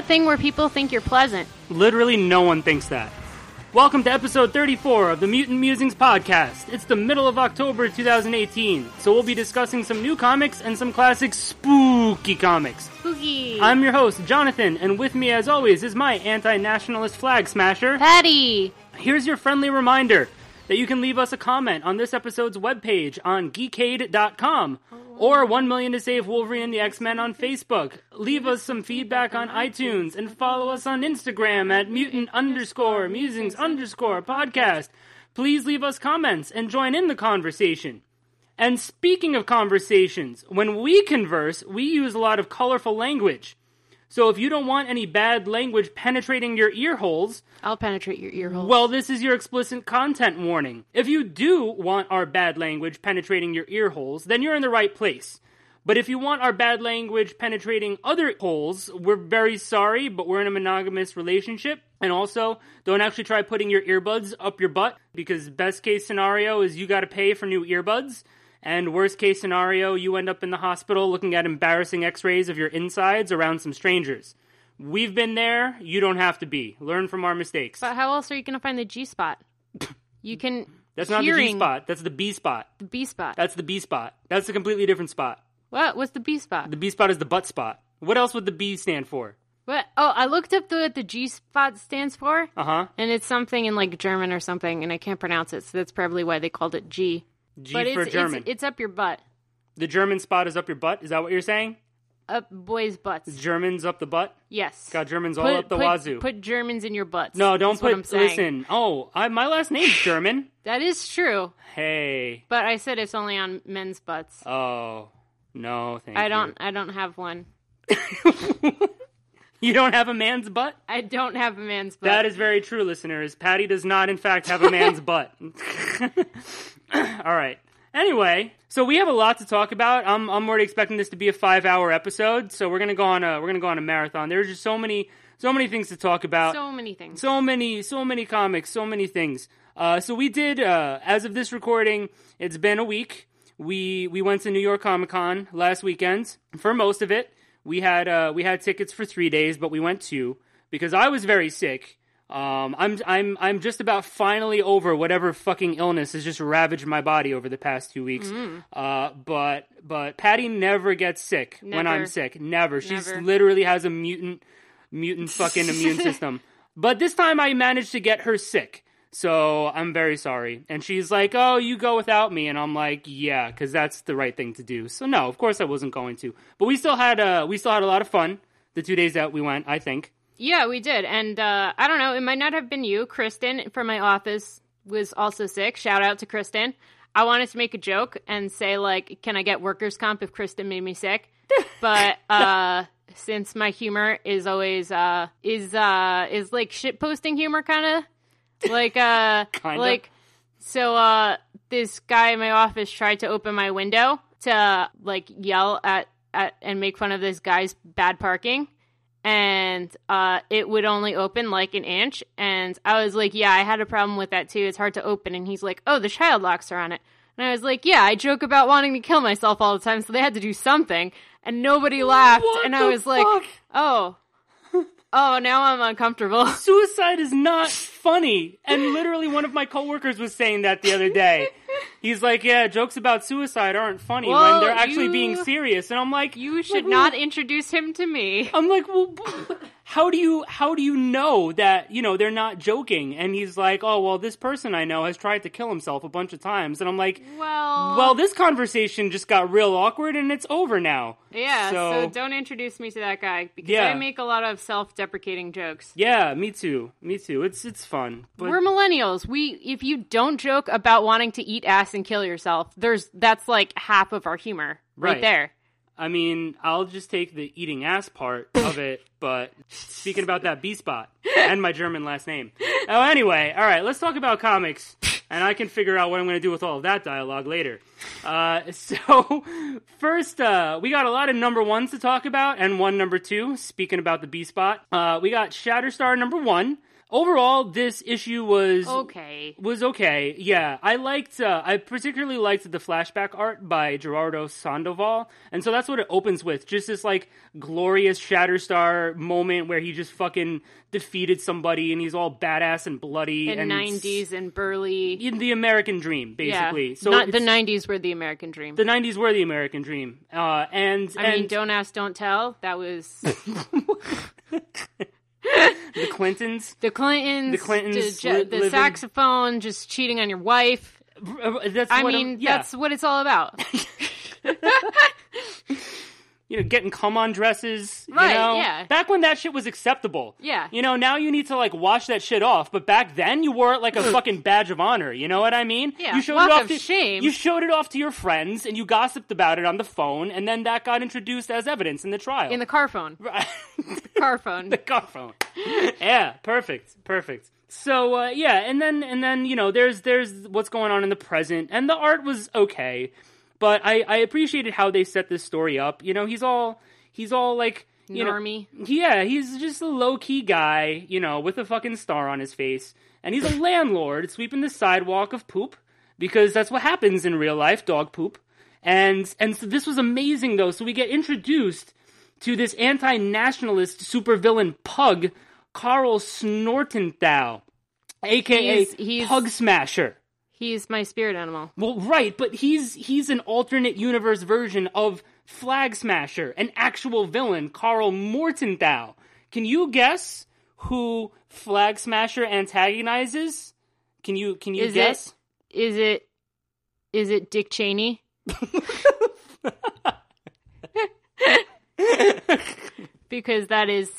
that thing where people think you're pleasant. Literally no one thinks that. Welcome to episode 34 of the Mutant Musings podcast. It's the middle of October 2018, so we'll be discussing some new comics and some classic spooky comics. Spooky. I'm your host, Jonathan, and with me as always is my anti-nationalist flag smasher. Patty. Here's your friendly reminder that you can leave us a comment on this episode's webpage on geekade.com or 1 million to save Wolverine and the X-Men on Facebook. Leave us some feedback on iTunes and follow us on Instagram at mutant underscore musings underscore podcast. Please leave us comments and join in the conversation. And speaking of conversations, when we converse, we use a lot of colorful language. So if you don't want any bad language penetrating your ear holes, I'll penetrate your ear hole. well, this is your explicit content warning. If you do want our bad language penetrating your ear holes, then you're in the right place. But if you want our bad language penetrating other holes, we're very sorry, but we're in a monogamous relationship. And also, don't actually try putting your earbuds up your butt because best case scenario is you got to pay for new earbuds. And worst case scenario, you end up in the hospital looking at embarrassing x rays of your insides around some strangers. We've been there, you don't have to be. Learn from our mistakes. but how else are you going to find the G spot? You can. That's not the G spot, That's the B spot. The B spot. That's the B spot. That's a completely different spot. what? What's the B spot? The B spot is the butt spot. What else would the B stand for? What? Oh, I looked up the, what the G spot stands for, Uh huh. and it's something in like German or something, and I can't pronounce it, so that's probably why they called it G. G but for it's, German. It's, it's up your butt. the German spot is up your butt. Is that what you're saying? Up boys' butts. Germans up the butt? Yes. Got Germans all up the put, wazoo. Put Germans in your butts. no, don't That's what I'm put. saying. Listen. Oh, I, my last name's German. That is true, Hey. but I said it's only on men's butts. Oh. No, thank I you. don't. I don't have one. You don't have a man's butt? I don't have a man's butt. That is very true, listeners. Patty does not, in fact, have a man's butt. All right. Anyway, so we have a lot to talk about. I'm I'm already expecting this to be a five hour episode, so we're gonna go on a we're gonna go on a marathon. There's just so many so many things to talk about. so many things. so many so many comics so many things uh, so we did uh, as of this recording it's been a week we we went to new york comic con last weekend for most of it we had uh, we had tickets for three days but we went two because i was very sick um, I'm I'm I'm just about finally over whatever fucking illness has just ravaged my body over the past two weeks. Uh, but but Patty never gets sick when I'm sick. Never. She Never. literally has a mutant mutant fucking immune system. But this time I managed to get her sick. So I'm very sorry. And she's like, "Oh, you go without me." And I'm like, "Yeah, cuz that's the right thing to do." So no, of course I wasn't going to. But we still had uh we still had a lot of fun the 2 days that we went, I think. Yeah, we did, and uh, I don't know. It might not have been you, Kristen, from my office was also sick. Shout out to Kristen. I wanted to make a joke and say like, "Can I get workers' comp if Kristen made me sick?" But uh, since my humor is always uh, is uh, is like shit posting humor, kind of like uh, Kinda. like so uh, this guy in my office tried to open my window to like yell at, at and make fun of this guy's bad parking and uh, it would only open like an inch. And I was like, "Yeah, I had a problem with that too. It's hard to open." And he's like, "Oh, the child locks are on it." And I was like, "Yeah, I joke about wanting to kill myself all the time, so they had to do something." And nobody laughed. What and I was like, "Oh, oh, now I'm uncomfortable." Suicide is not funny. And literally one of my coworkers was saying that the other day. He's like, "Yeah, jokes about suicide aren't funny Well, when they're actually you- being serious." And I'm like, You should like, not introduce him to me. I'm like, well, how do you how do you know that you know they're not joking? And he's like, oh well, this person I know has tried to kill himself a bunch of times, and I'm like, Well, well, this conversation just got real awkward, and it's over now. yeah. So, so- don't introduce me to that guy because Yeah. I make a lot of self-deprecating jokes. Yeah, me too, me too. It's it's fun, but We're millennials. We if you don't joke about wanting to eat ass and kill yourself, there's that's like half of our humor right, Right. there. I mean, I'll just take the eating ass part of it, but speaking about that B spot and my German last name. Oh, anyway, all right, let's talk about comics, and I can figure out what I'm going to do with all of that dialogue later. Uh, so, first, uh, we got a lot of number ones to talk about, and one number two. Speaking about the B spot, uh, we got Shatterstar number one. Overall, this issue was Okay. was okay. Yeah, I liked. Uh, I particularly liked the flashback art by Gerardo Sandoval, and so that's what it opens with. Just this like glorious Shatterstar moment where he just fucking defeated somebody, and he's all badass and bloody In and nineties and burly. in the American dream, basically. Yeah. So Not the nineties were the American dream. the '90s were the American dream, uh, and I and mean, don't ask, don't tell. That was the Clintons. the Clintons. The Clintons the, li- the living- saxophone, just cheating on your wife. Uh, That's I mean, I'm- yeah. that's what it's all about. you know, getting come on dresses. you Right, know? yeah. Back when that shit was acceptable. Yeah. You know, now you need to like wash that shit off. But back then you wore it like a fucking badge of honor. You know what I mean? Yeah, You showed walk it off of to, shame. You showed it off to your friends and you gossiped about it on the phone, and then that got introduced as evidence in the trial. In the car phone. Right. Car phone. the car phone. yeah, perfect, perfect. So uh, yeah, and then and then you know there's there's what's going on in the present, and the art was okay, but I I appreciated how they set this story up. You know, he's all he's all like you Normie. know yeah he's just a low key guy you know with a fucking star on his face, and he's a landlord sweeping the sidewalk of poop because that's what happens in real life, dog poop. And and so this was amazing though. So we get introduced to this anti-nationalist supervillain pug, Carl Snortenthal, aka He's- he's- Pug Smasher. He's my spirit animal. Well, right, but he's he's an alternate universe version of Flag Smasher, an actual villain, Karl Morgenthau. Can you guess who Flag Smasher antagonizes? Can you can you Is guess? it? Is it? Is it Dick Cheney? because that is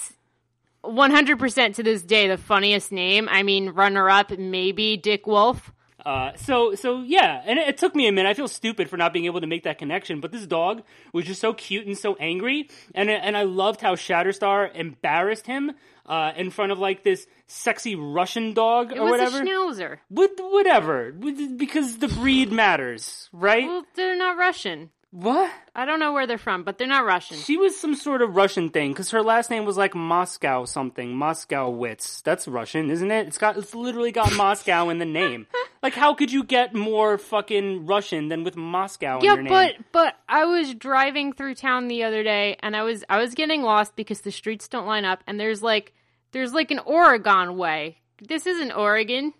100% to this day the funniest name. I mean, runner up maybe Dick Wolf. Uh, so so yeah, and it, it took me a minute. I feel stupid for not being able to make that connection, but this dog was just so cute and so angry, and and I loved how Shatterstar embarrassed him uh, in front of like this sexy Russian dog It or was whatever. a schnauzer. What, whatever, because the breed matters, right? Well, they're not Russian. What? I don't know where they're from, but they're not Russian. She was some sort of Russian thing because her last name was like Moscow something, Moskowitz. That's Russian, isn't it? It's got it's literally got Moscow in the name. Like, how could you get more fucking Russian than with Moscow in Yeah, your name? but but I was driving through town the other day and I was I was getting lost because the streets don't line up and there's like there's like an Oregon way. This isn't Oregon.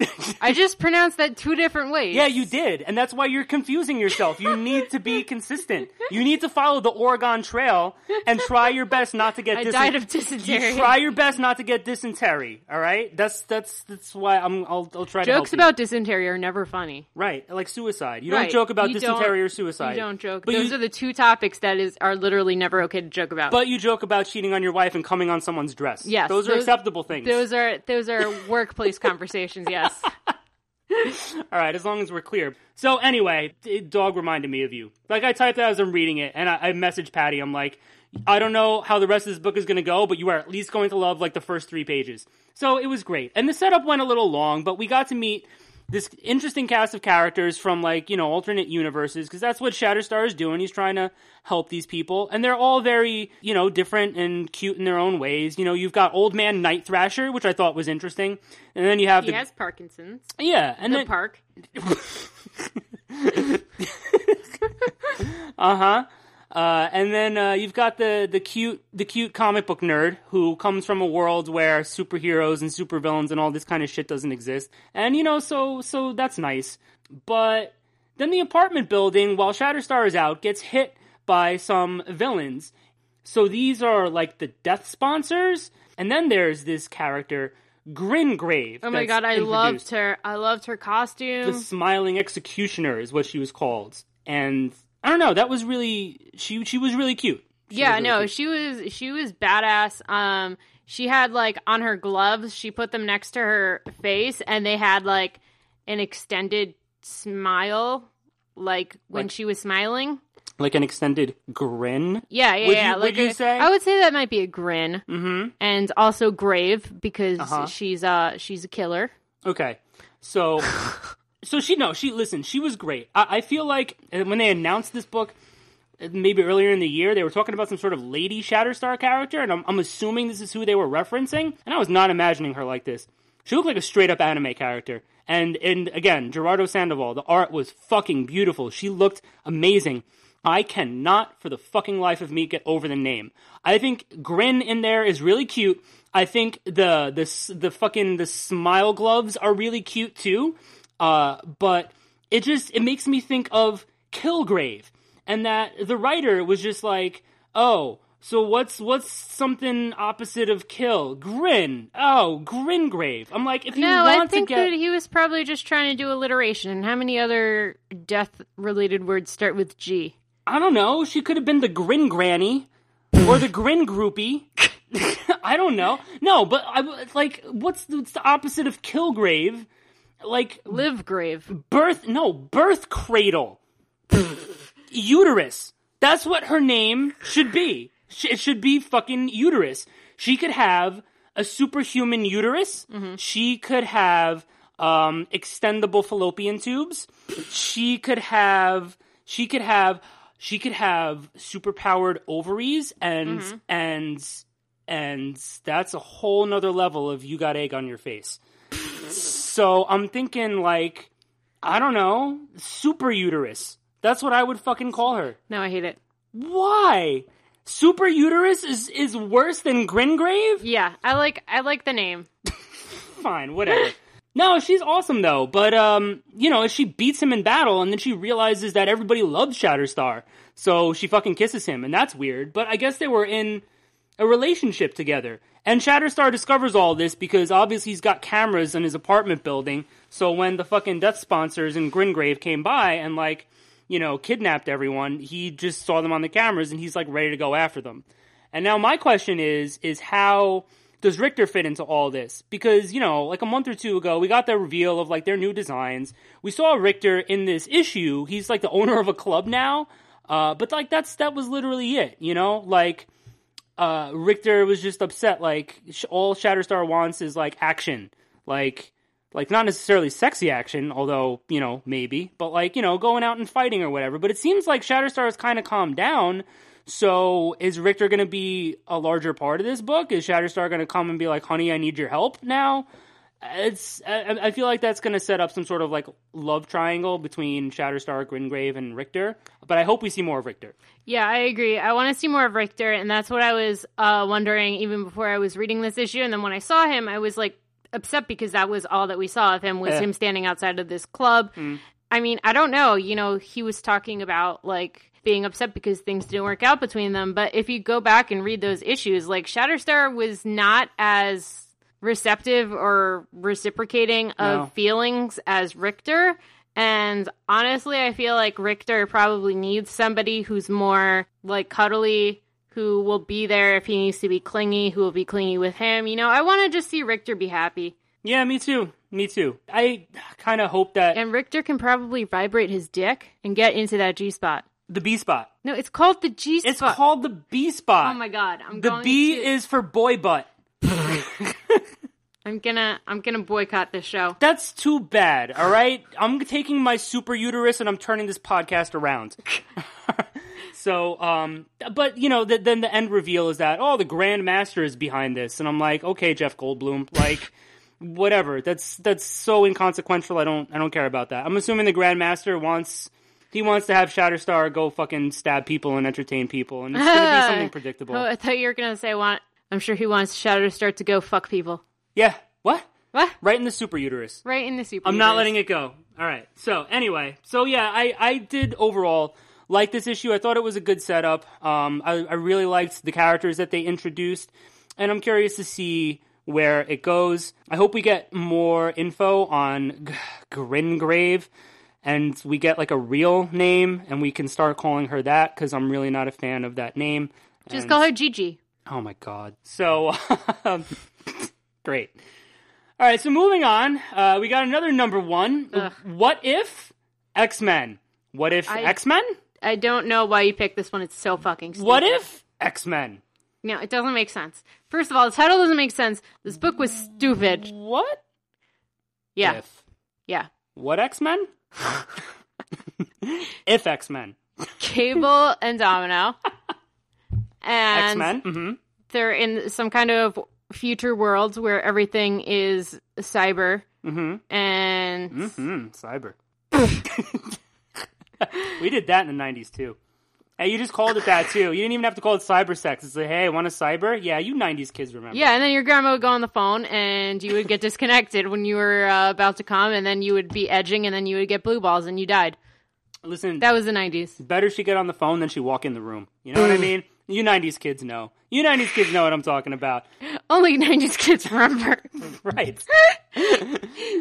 I just pronounced that two different ways. Yeah, you did, and that's why you're confusing yourself. You need to be consistent. You need to follow the Oregon Trail and try your best not to get. I dysen- died of dysentery. You try your best not to get dysentery. All right, that's that's that's why I'm. I'll I'll try to help Jokes about dysentery are never funny. right, like suicide. You Right. don't joke about You dysentery or suicide. You don't joke. But Those you, are the two topics that is are literally never okay to joke about. but you joke about cheating on your wife and coming on someone's dress. Yes, those are acceptable things. those are those are workplace conversations. Yes. All right, as long as we're clear. So anyway, dog reminded me of you. Like I typed that as I'm reading it, and I, I messaged Patty. I'm like, I don't know how the rest of this book is going to go, but you are at least going to love like the first three pages. So it was great, and the setup went a little long, but we got to meet this interesting cast of characters from like you know alternate universes because that's what Shatterstar is doing. He's trying to help these people, and they're all very you know different and cute in their own ways. You know, you've got Old Man Night Thrasher, which I thought was interesting, and then you have he the has Parkinson's. yeah, and The then park. Uh-huh. Uh, and then uh, you've got the the cute the cute comic book nerd who comes from a world where superheroes and supervillains and all this kind of shit doesn't exist. And you know, so so that's nice. But then the apartment building, while Shatterstar is out, gets hit by some villains. So these are like the death sponsors, and then there's this character, Gringrave. Oh my god, I introduced. loved her. I loved her costume. the smiling executioner is what she was called and i don't know that was really she she was really cute She yeah, really no, cute. she was she was badass. Um, she had like on her gloves, she put them next to her face, and they had like an extended smile, like when Like- she was smiling. like an extended grin Yeah, yeah, Would yeah. you- would like you a- say? I would say that might be a grin, mm-hmm and also grave because Uh-huh. she's uh she's a killer. okay so so she no she listen she was great i, I feel like uh, when they announced this book maybe earlier in the year, they were talking about some sort of lady Shatterstar character, and I'm, I'm assuming this is who they were referencing. And I was not imagining her like this. She looked like a straight up anime character. And and again, Gerardo Sandoval, the art was fucking beautiful. She looked amazing. I cannot, for the fucking life of me, get over the name. I think Grin in there is really cute. I think the the the fucking the smile gloves are really cute too. Uh, but it just it makes me think of Kilgrave, and that the writer was just like, oh, so what's what's something opposite of kill? Grin. Oh, Gringrave. I'm like, if you No, want I think to get that he was probably just trying to do alliteration. And how many other death-related words start with G? I don't know. She could have been the Grin Granny or the Grin Groupie. I don't know. No, but I like what's the, what's the opposite of Kilgrave? Like Live grave. birth no birth cradle. Uterus. That's what her name should be. It should be fucking uterus. She could have a superhuman uterus. She could have um extendable fallopian tubes. She could have she could have she could have superpowered ovaries and and and that's a whole nother level of you got egg on your face so I'm thinking like, I don't know, super uterus. That's what I would fucking call her. No, I hate it. Why? Super uterus is is worse than Gringrave? Yeah, I like I like the name. Fine, whatever. no, she's awesome though. But um, you know, she beats him in battle, and then she realizes that everybody loves Shatterstar, so she fucking kisses him, and that's weird. But I guess they were in a relationship together. And Shatterstar discovers all this because obviously he's got cameras in his apartment building. So when the fucking death sponsors and Gringrave came by and like, you know, kidnapped everyone, he just saw them on the cameras and he's like ready to go after them. And now my question is is how does Rictor fit into all this? Because, you know, like a month or two ago, we got the reveal of like their new designs. We saw Rictor in this issue. He's like the owner of a club now. Uh, but like that's that was literally it, you know? Like uh, Rictor was just upset. Like sh- all Shatterstar wants is like action, like like not necessarily sexy action, although you know maybe, but like you know going out and fighting or whatever. But it seems like Shatterstar has kind of calmed down. So is Rictor going to be a larger part of this book? Is Shatterstar going to come and be like, "Honey, I need your help now"? It's I, I feel like that's going to set up some sort of like love triangle between Shatterstar, Gringrave, and Rictor. But I hope we see more of Rictor. Yeah, I agree. I want to see more of Rictor, and that's what I was uh, wondering even before I was reading this issue. And then when I saw him, I was like upset because that was all that we saw of him was Yeah. him standing outside of this club. I mean, I don't know. You know, he was talking about like being upset because things didn't work out between them. But if you go back and read those issues, like Shatterstar was not as receptive or reciprocating of No. feelings as Rictor. And honestly, I feel like Rictor probably needs somebody who's more like cuddly, who will be there if he needs to be clingy, who will be clingy with him. You know, I want to just see Rictor be happy. Yeah, me too. Me too. I kind of hope that And Rictor can probably vibrate his dick and get into that G spot. the B spot. No, it's called the G spot. It's called the B spot. Oh my god, I'm the B to, is for boy butt. I'm gonna I'm gonna boycott this show. That's too bad. All right, I'm taking my super uterus and I'm turning this podcast around. so, um, but you know, the, then the end reveal is that oh, the Grand Master is behind this, and I'm like, okay, Jeff Goldblum, like. Whatever. That's that's so inconsequential. I don't I don't care about that. I'm assuming the Grand Master wants he wants to have Shatterstar go fucking stab people and entertain people, and it's gonna be something predictable. Oh, I thought you were gonna say want. I'm sure he wants Shatterstar to start to go fuck people. Yeah. What? What? Right in the super uterus. Right in the super. I'm not letting it go. All right. So anyway, so yeah, I I did overall like this issue. I thought it was a good setup. Um, I I really liked the characters that they introduced, and I'm curious to see where it goes. I hope we get more info on G- Gringrave. And we get like a real name, and we can start calling her that because I'm really not a fan of that name. Just And- call her Gigi. Oh my god. So um, great. All right, so moving on, uh, we got another number one. Ugh. What if X Men? What if I- X Men? I don't know why you picked this one. It's so fucking stupid. What if X Men? No, it doesn't make sense. First of all, the title doesn't make sense. This book was stupid. What Yeah, if? yeah. What X Men? if X Men. Cable and Domino. And X Men. hmm they're in some kind of future world where everything is cyber hmm and hmm Cyber. we did that in the '90s too. Hey, you just called it that too. You didn't even have to call it cyber sex. It's like, hey, want a cyber? Yeah, you '90s kids remember. yeah and then your grandma would go on the phone and you would get disconnected when you were uh, about to come and then you would be edging and then you would get blue balls and you died Listen, that was the 90s better she get on the phone than she walk in the room. You know what I mean? You '90s kids know. You '90s kids know what I'm talking about. only 90s kids remember Right.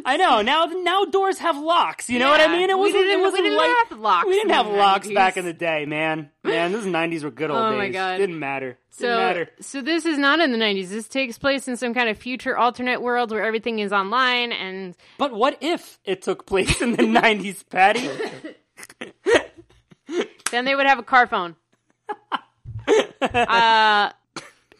I know. Now now doors have locks. You know what I mean? It wasn't didn't- it wasn't we didn't like have locks we didn't have locks 90s. back in the day, man. Man, those nineties were good old Oh days. my God. Didn't matter. Didn't So, matter. so this is not in the 90s. This takes place in some kind of future alternate world where everything is online and But what if it took place in the nineties, Patty? then they would have a car phone. uh,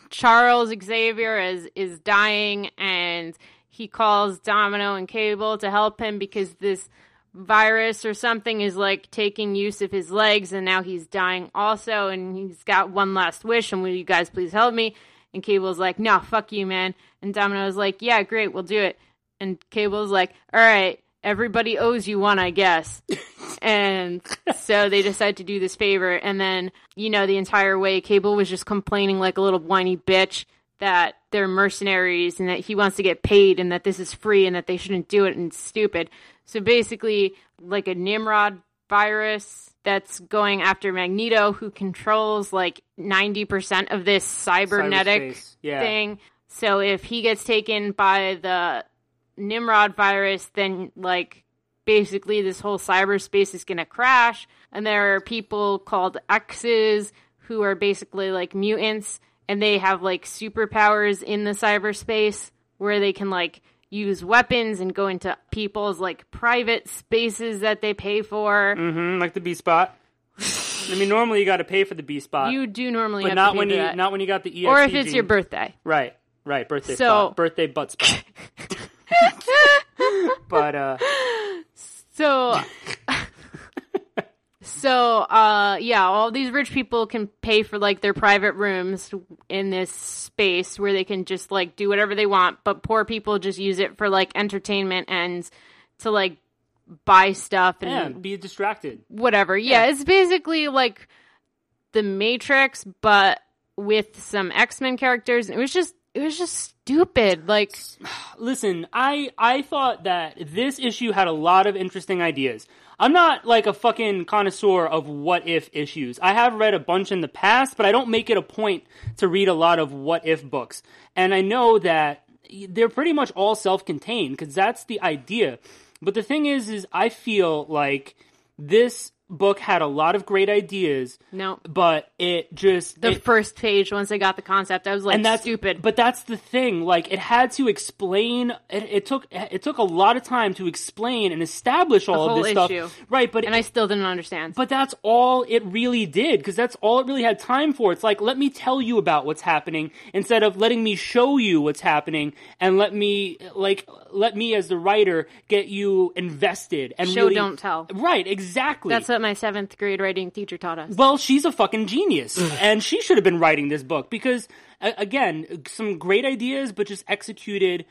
Charles Xavier is is dying and he calls Domino and Cable to help him because this virus or something is like taking use of his legs and now he's dying also and he's got one last wish and will you guys please help me? And Cable's like, no, fuck you, man. And Domino's like, yeah, great, we'll do it. And Cable's like, all right, everybody owes you one, I guess. and so they decide to do this favor. And then, you know, the entire way, Cable was just complaining like a little whiny bitch that they're mercenaries and that he wants to get paid and that this is free and that they shouldn't do it and it's stupid. So basically, like a Nimrod virus that's going after Magneto, who controls like 90% of this cybernetic Yeah. thing. So if he gets taken by the Nimrod virus, then like basically this whole cyberspace is going to crash. And there are people called X's who are basically like mutants and they have like superpowers in the cyberspace where they can like use weapons and go into people's like private spaces that they pay for. hmm like the B spot. I mean, normally you got to pay for the B spot, You do normally but have not to pay when for you that. not when you got the EXP or if it's gene. your birthday. right, right, birthday So- spot, birthday butt spot. but uh, So, so, uh, yeah, all these rich people can pay for like their private rooms in this space where they can just like do whatever they want, but poor people just use it for like entertainment and to like buy stuff and yeah, be distracted. whatever. Yeah, Yeah. it's basically like the Matrix, but with some X Men characters. It was just, it was just stupid. Like, Listen, I I thought that this issue had a lot of interesting ideas. I'm not like a fucking connoisseur of what if issues. I have read a bunch in the past, but I don't make it a point to read a lot of what if books. And I know that they're pretty much all self-contained because that's the idea. But the thing is is I feel like this book had a lot of great ideas, no. but it just The it- first page, once I got the concept, I was like, and that's stupid. But that's the thing. Like it had to explain. It, it took it took a lot of time to explain and establish all of whole this stuff. issue. Right, but and I still didn't understand. but that's all it really did because that's all it really had time for. It's like let me tell you about what's happening instead of letting me show you what's happening and let me like let me as the writer get you invested and Show, really don't tell. Right, exactly. That's what my seventh grade writing teacher taught us. Well, she's a fucking genius, and she should have been writing this book because, a- again, some great ideas, but just executed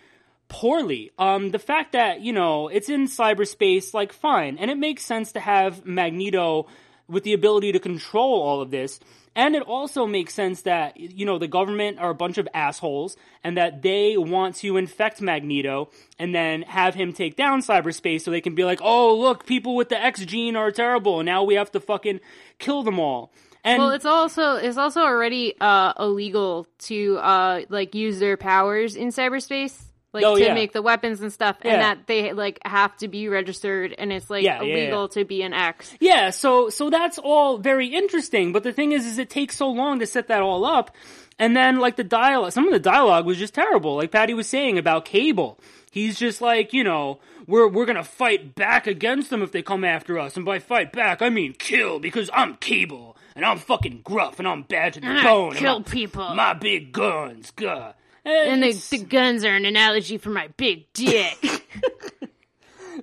poorly. Um, the fact that you know it's in cyberspace, like, fine, and it makes sense to have Magneto with the ability to control all of this. And it also makes sense that, you know, the government are a bunch of assholes and that they want to infect Magneto and then have him take down cyberspace so they can be like, oh, look, people with the X gene are terrible. And now we have to fucking kill them all. And Well, it's also it's also already uh, illegal to uh, like use their powers in cyberspace, like Oh, to yeah. make the weapons and stuff, Yeah. and that they like have to be registered, and it's like Yeah, illegal yeah. to be an X. Yeah, so so that's all very interesting, but the thing is is it takes so long to set that all up. And then like the dialogue some of the dialogue was just terrible. Like Patty was saying about Cable. He's just like, you know, we're we're going to fight back against them if they come after us. And by fight back, I mean kill because I'm Cable and I'm fucking gruff and I'm bad to the ah, I bone. and kill people. My big guns, gah. And the, the guns are an analogy for my big dick.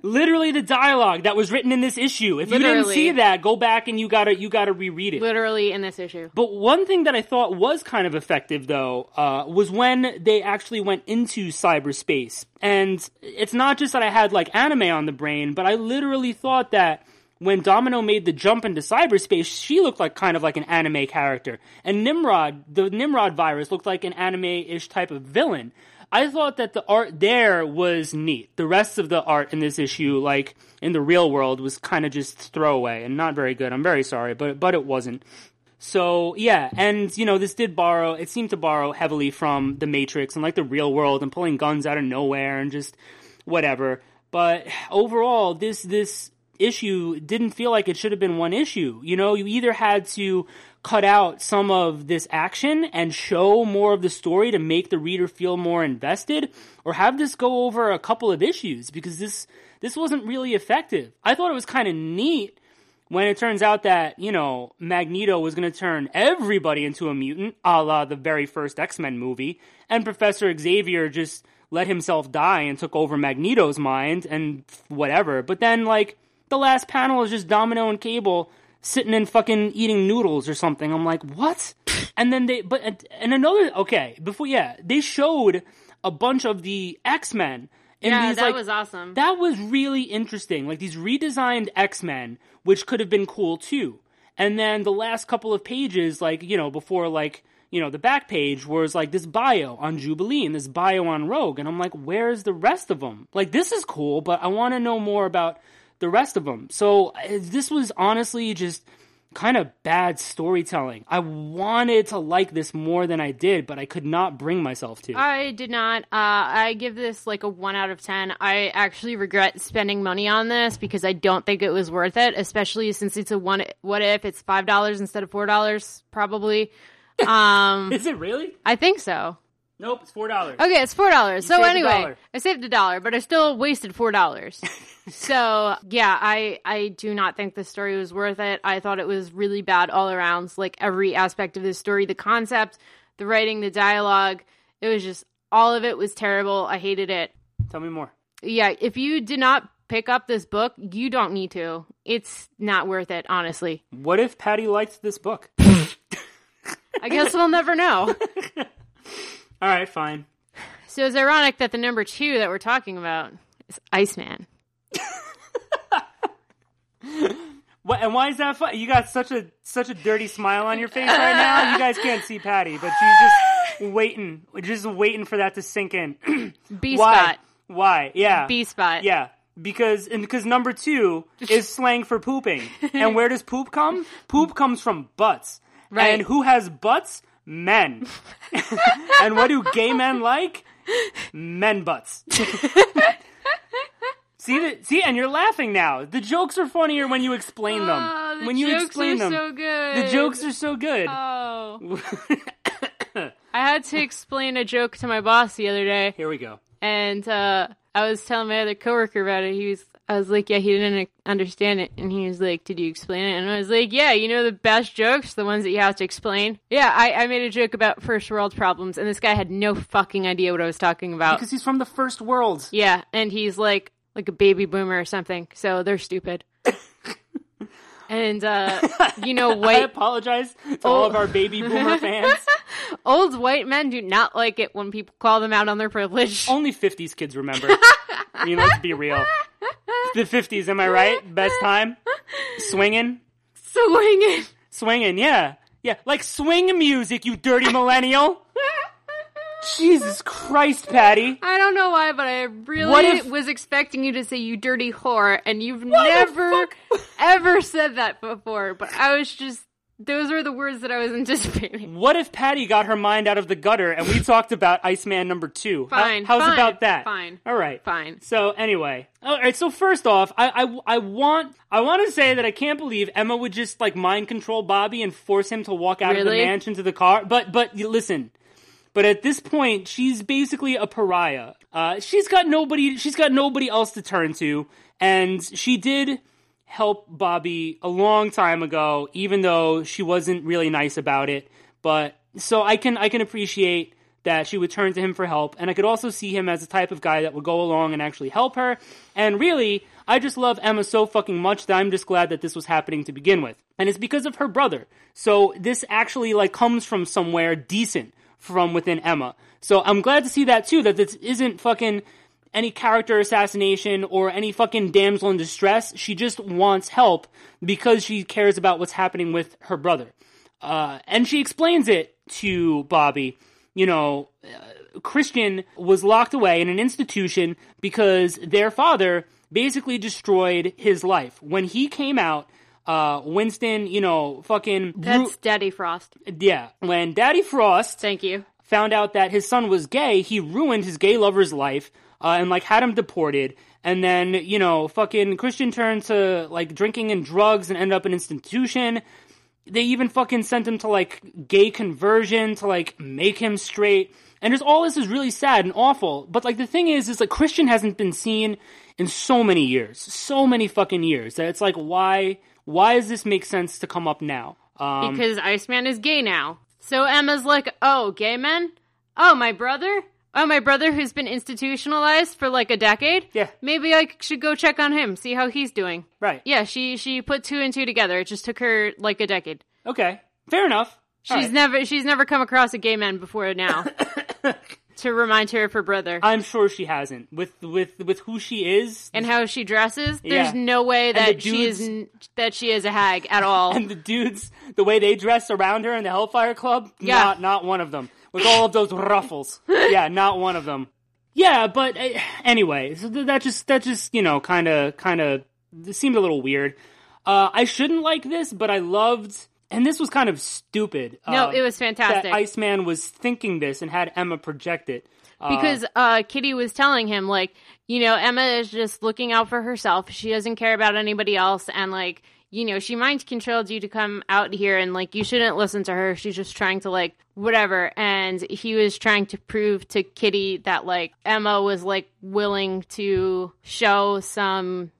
literally the dialogue that was written in this issue. If you didn't Literally. see that, go back and you gotta you gotta reread it. Literally in this issue. But one thing that I thought was kind of effective, though, uh, was when they actually went into cyberspace. And it's not just that I had like anime on the brain, but I literally thought that when Domino made the jump into cyberspace, she looked like kind of like an anime character. And Nimrod, the Nimrod virus, looked like an anime ish type of villain. I thought that the art there was neat. The rest of the art in this issue, like in the real world, was kind of just throwaway and not very good. I'm very sorry, but but it wasn't. So yeah, and you know this did borrow. It seemed to borrow heavily from the Matrix and like the real world and pulling guns out of nowhere and just whatever. But overall, this this issue didn't feel like it should have been one issue. You know, you either had to cut out some of this action and show more of the story to make the reader feel more invested, or have this go over a couple of issues because this this wasn't really effective. I thought it was kind of neat when it turns out that, you know, Magneto was going to turn everybody into a mutant, a la the very first X Men movie, and Professor Xavier just let himself die and took over Magneto's mind and whatever. But then, like, the last panel is just Domino and Cable sitting and fucking eating noodles or something. I'm like, what? And then they, but, and another, okay, before, yeah, they showed a bunch of the X Men. Yeah, these, that like, was awesome. that was really interesting. Like these redesigned X Men, which could have been cool too. And then the last couple of pages, like, you know, before like, you know, the back page was like this bio on Jubilee and this bio on Rogue. And I'm like, where's the rest of them? Like, this is cool, but I want to know more about the rest of them. So uh, this was honestly just kind of bad storytelling. I wanted to like this more than I did, but I could not bring myself to. I did not. Uh, I give this like a one out of ten. I actually regret spending money on this because I don't think it was worth it, especially since it's a one. What if it's five dollars instead of four dollars? Probably. Um, Is it really? I think so. Nope, it's four dollars. Okay, it's four dollars. So anyway. I saved a dollar, but I still wasted four dollars. so yeah, I I do not think the story was worth it. I thought it was really bad all around. Like every aspect of this story, the concept, the writing, the dialogue, it was just all of it was terrible. I hated it. Tell me more. Yeah, if you did not pick up this book, you don't need to. It's not worth it, honestly. What if Patty liked this book? I guess we'll never know. All right, fine. So it's ironic that the number two that we're talking about is Iceman. What, and why is that fun? You got such a such a dirty smile on your face right now. You guys can't see Patty, but she's just waiting, just waiting for that to sink in. B why? spot. Why? Yeah. B spot. Yeah. Because and because number two is slang for pooping, and where does poop come? Poop comes from butts, Right. And who has butts? Men. and what do gay men like? Men butts. see the, see, and you're laughing now. The jokes are funnier when you explain them. Oh, the when you jokes explain are them, so good. the jokes are so good. Oh. I had to explain a joke to my boss the other day, Here we go. and uh, I was telling my other coworker about it. He was, I was like, "Yeah, he didn't understand it," and he was like, "Did you explain it?" And I was like, "Yeah, you know the best jokes, the ones that you have to explain." Yeah, I, I made a joke about first world problems, and this guy had no fucking idea what I was talking about. Because he's from the first world. Yeah, and he's like like a baby boomer or something, so they're stupid. And uh, you know, white. I apologize to all of our baby boomer fans. old white men do not like it when people call them out on their privilege. Only 50s kids remember. I mean, let's be real. The 50s, am I right? Best time? Swinging? Swinging. Swinging, yeah. Yeah, like swing music, you dirty millennial. Jesus Christ, Patty. I don't know why, but I really if- was expecting you to say "you dirty whore," and you've never ever said that before. But I was just those were the words that I was anticipating. What if Patty got her mind out of the gutter and we talked about Iceman number two? How- Fine, how's fine, about that? fine. All right. Fine. So anyway, all right. So first off, I, I, I want I want to say that I can't believe Emma would just like mind control Bobby and force him to walk out of the Really? mansion to the car. But but listen, but at this point, she's basically a pariah. Uh, she's got nobody. She's got nobody else to turn to, and she did help Bobby a long time ago, even though she wasn't really nice about it. But so I can I can appreciate that she would turn to him for help. And I could also see him as the type of guy that would go along and actually help her. And really, I just love Emma so fucking much that I'm just glad that this was happening to begin with. And it's because of her brother. So this actually like comes from somewhere decent from within Emma. So I'm glad to see that too, that this isn't fucking any character assassination or any fucking damsel in distress. She just wants help because she cares about what's happening with her brother. Uh, and she explains it to Bobby. You know, uh, Christian was locked away in an institution because their father basically destroyed his life. When he came out, uh, Winston, you know, fucking. That's Daddy Frost. yeah. When Daddy Frost Thank you. found out that his son was gay, he ruined his gay lover's life uh, and like had him deported. And then you know, fucking Christian turned to like drinking and drugs and ended up in institution. They even fucking sent him to like gay conversion to like make him straight. And just all this is really sad and awful. But like the thing is, is like Christian hasn't been seen in so many years, so many fucking years that it's like why why does this make sense to come up now? Um, Because Iceman is gay now. So Emma's like, oh, gay men? Oh, my brother? Oh, my brother who's been institutionalized for like a decade? Yeah. Maybe I should go check on him, see how he's doing. right. Yeah, she she put two and two together. It just took her like a decade. Okay. Fair enough. She's right. never she's never come across a gay man before now. to remind her of her brother. I'm sure she hasn't. With with with who she is and how she dresses, there's Yeah. no way that she is dudes- that she is a hag at all. and the dudes, the way they dress around her in the Hellfire Club, Yeah. not not one of them. With all of those ruffles, yeah, not one of them. Yeah, but uh, anyway, so th- that just that just you know kind of kind of seemed a little weird. Uh, I shouldn't like this, but I loved, and this was kind of stupid. no, uh, it was fantastic. That Iceman was thinking this and had Emma project it. Uh, because uh, Kitty was telling him like, you know, Emma is just looking out for herself. She doesn't care about anybody else, and like, you know, she mind controlled you to come out here, and like, you shouldn't listen to her. She's just trying to like whatever. And he was trying to prove to Kitty that like Emma was like willing to show some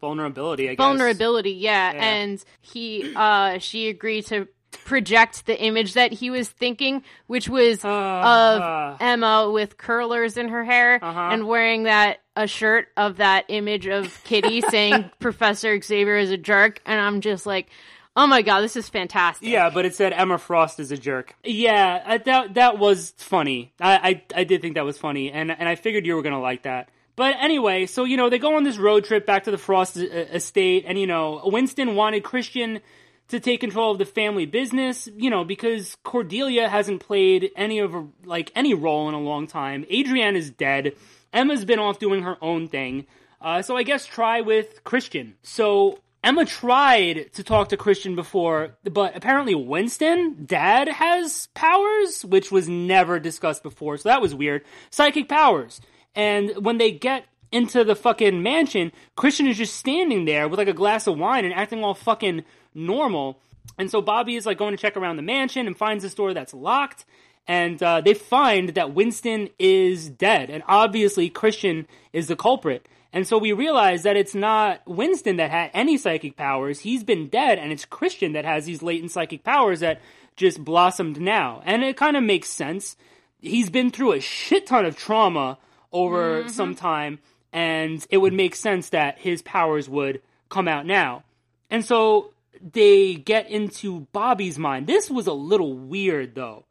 vulnerability, I guess. vulnerability yeah. Yeah. and he uh she agreed to project the image that he was thinking which was Uh, of uh. emma with curlers in her hair Uh-huh. and wearing that a shirt of that image of kitty saying professor xavier is a jerk and i'm just like oh my god this is fantastic Yeah, but it said Emma Frost is a jerk. Yeah, I, that that was funny. I, I I did think that was funny, and and I figured you were gonna like that. But anyway, so you know they go on this road trip back to the Frost uh, estate, and you know Winston wanted Christian to take control of the family business, you know, because Cordelia hasn't played any of like any role in a long time. Adrienne is dead. Emma's been off doing her own thing. Uh, so I guess try with Christian. So Emma tried to talk to Christian before, but apparently Winston, dad, has powers, which was never discussed before. So that was weird. Psychic powers. And when they get into the fucking mansion, Christian is just standing there with like a glass of wine and acting all fucking normal. And so Bobby is like going to check around the mansion and finds this door that's locked. And uh, they find that Winston is dead. And obviously, Christian is the culprit. And so we realize that it's not Winston that had any psychic powers. He's been dead, and it's Christian that has these latent psychic powers that just blossomed now. And it kind of makes sense. He's been through a shit ton of trauma over mm-hmm. some time, and it would make sense that his powers would come out now. And so they get into Bobby's mind. This was a little weird, though.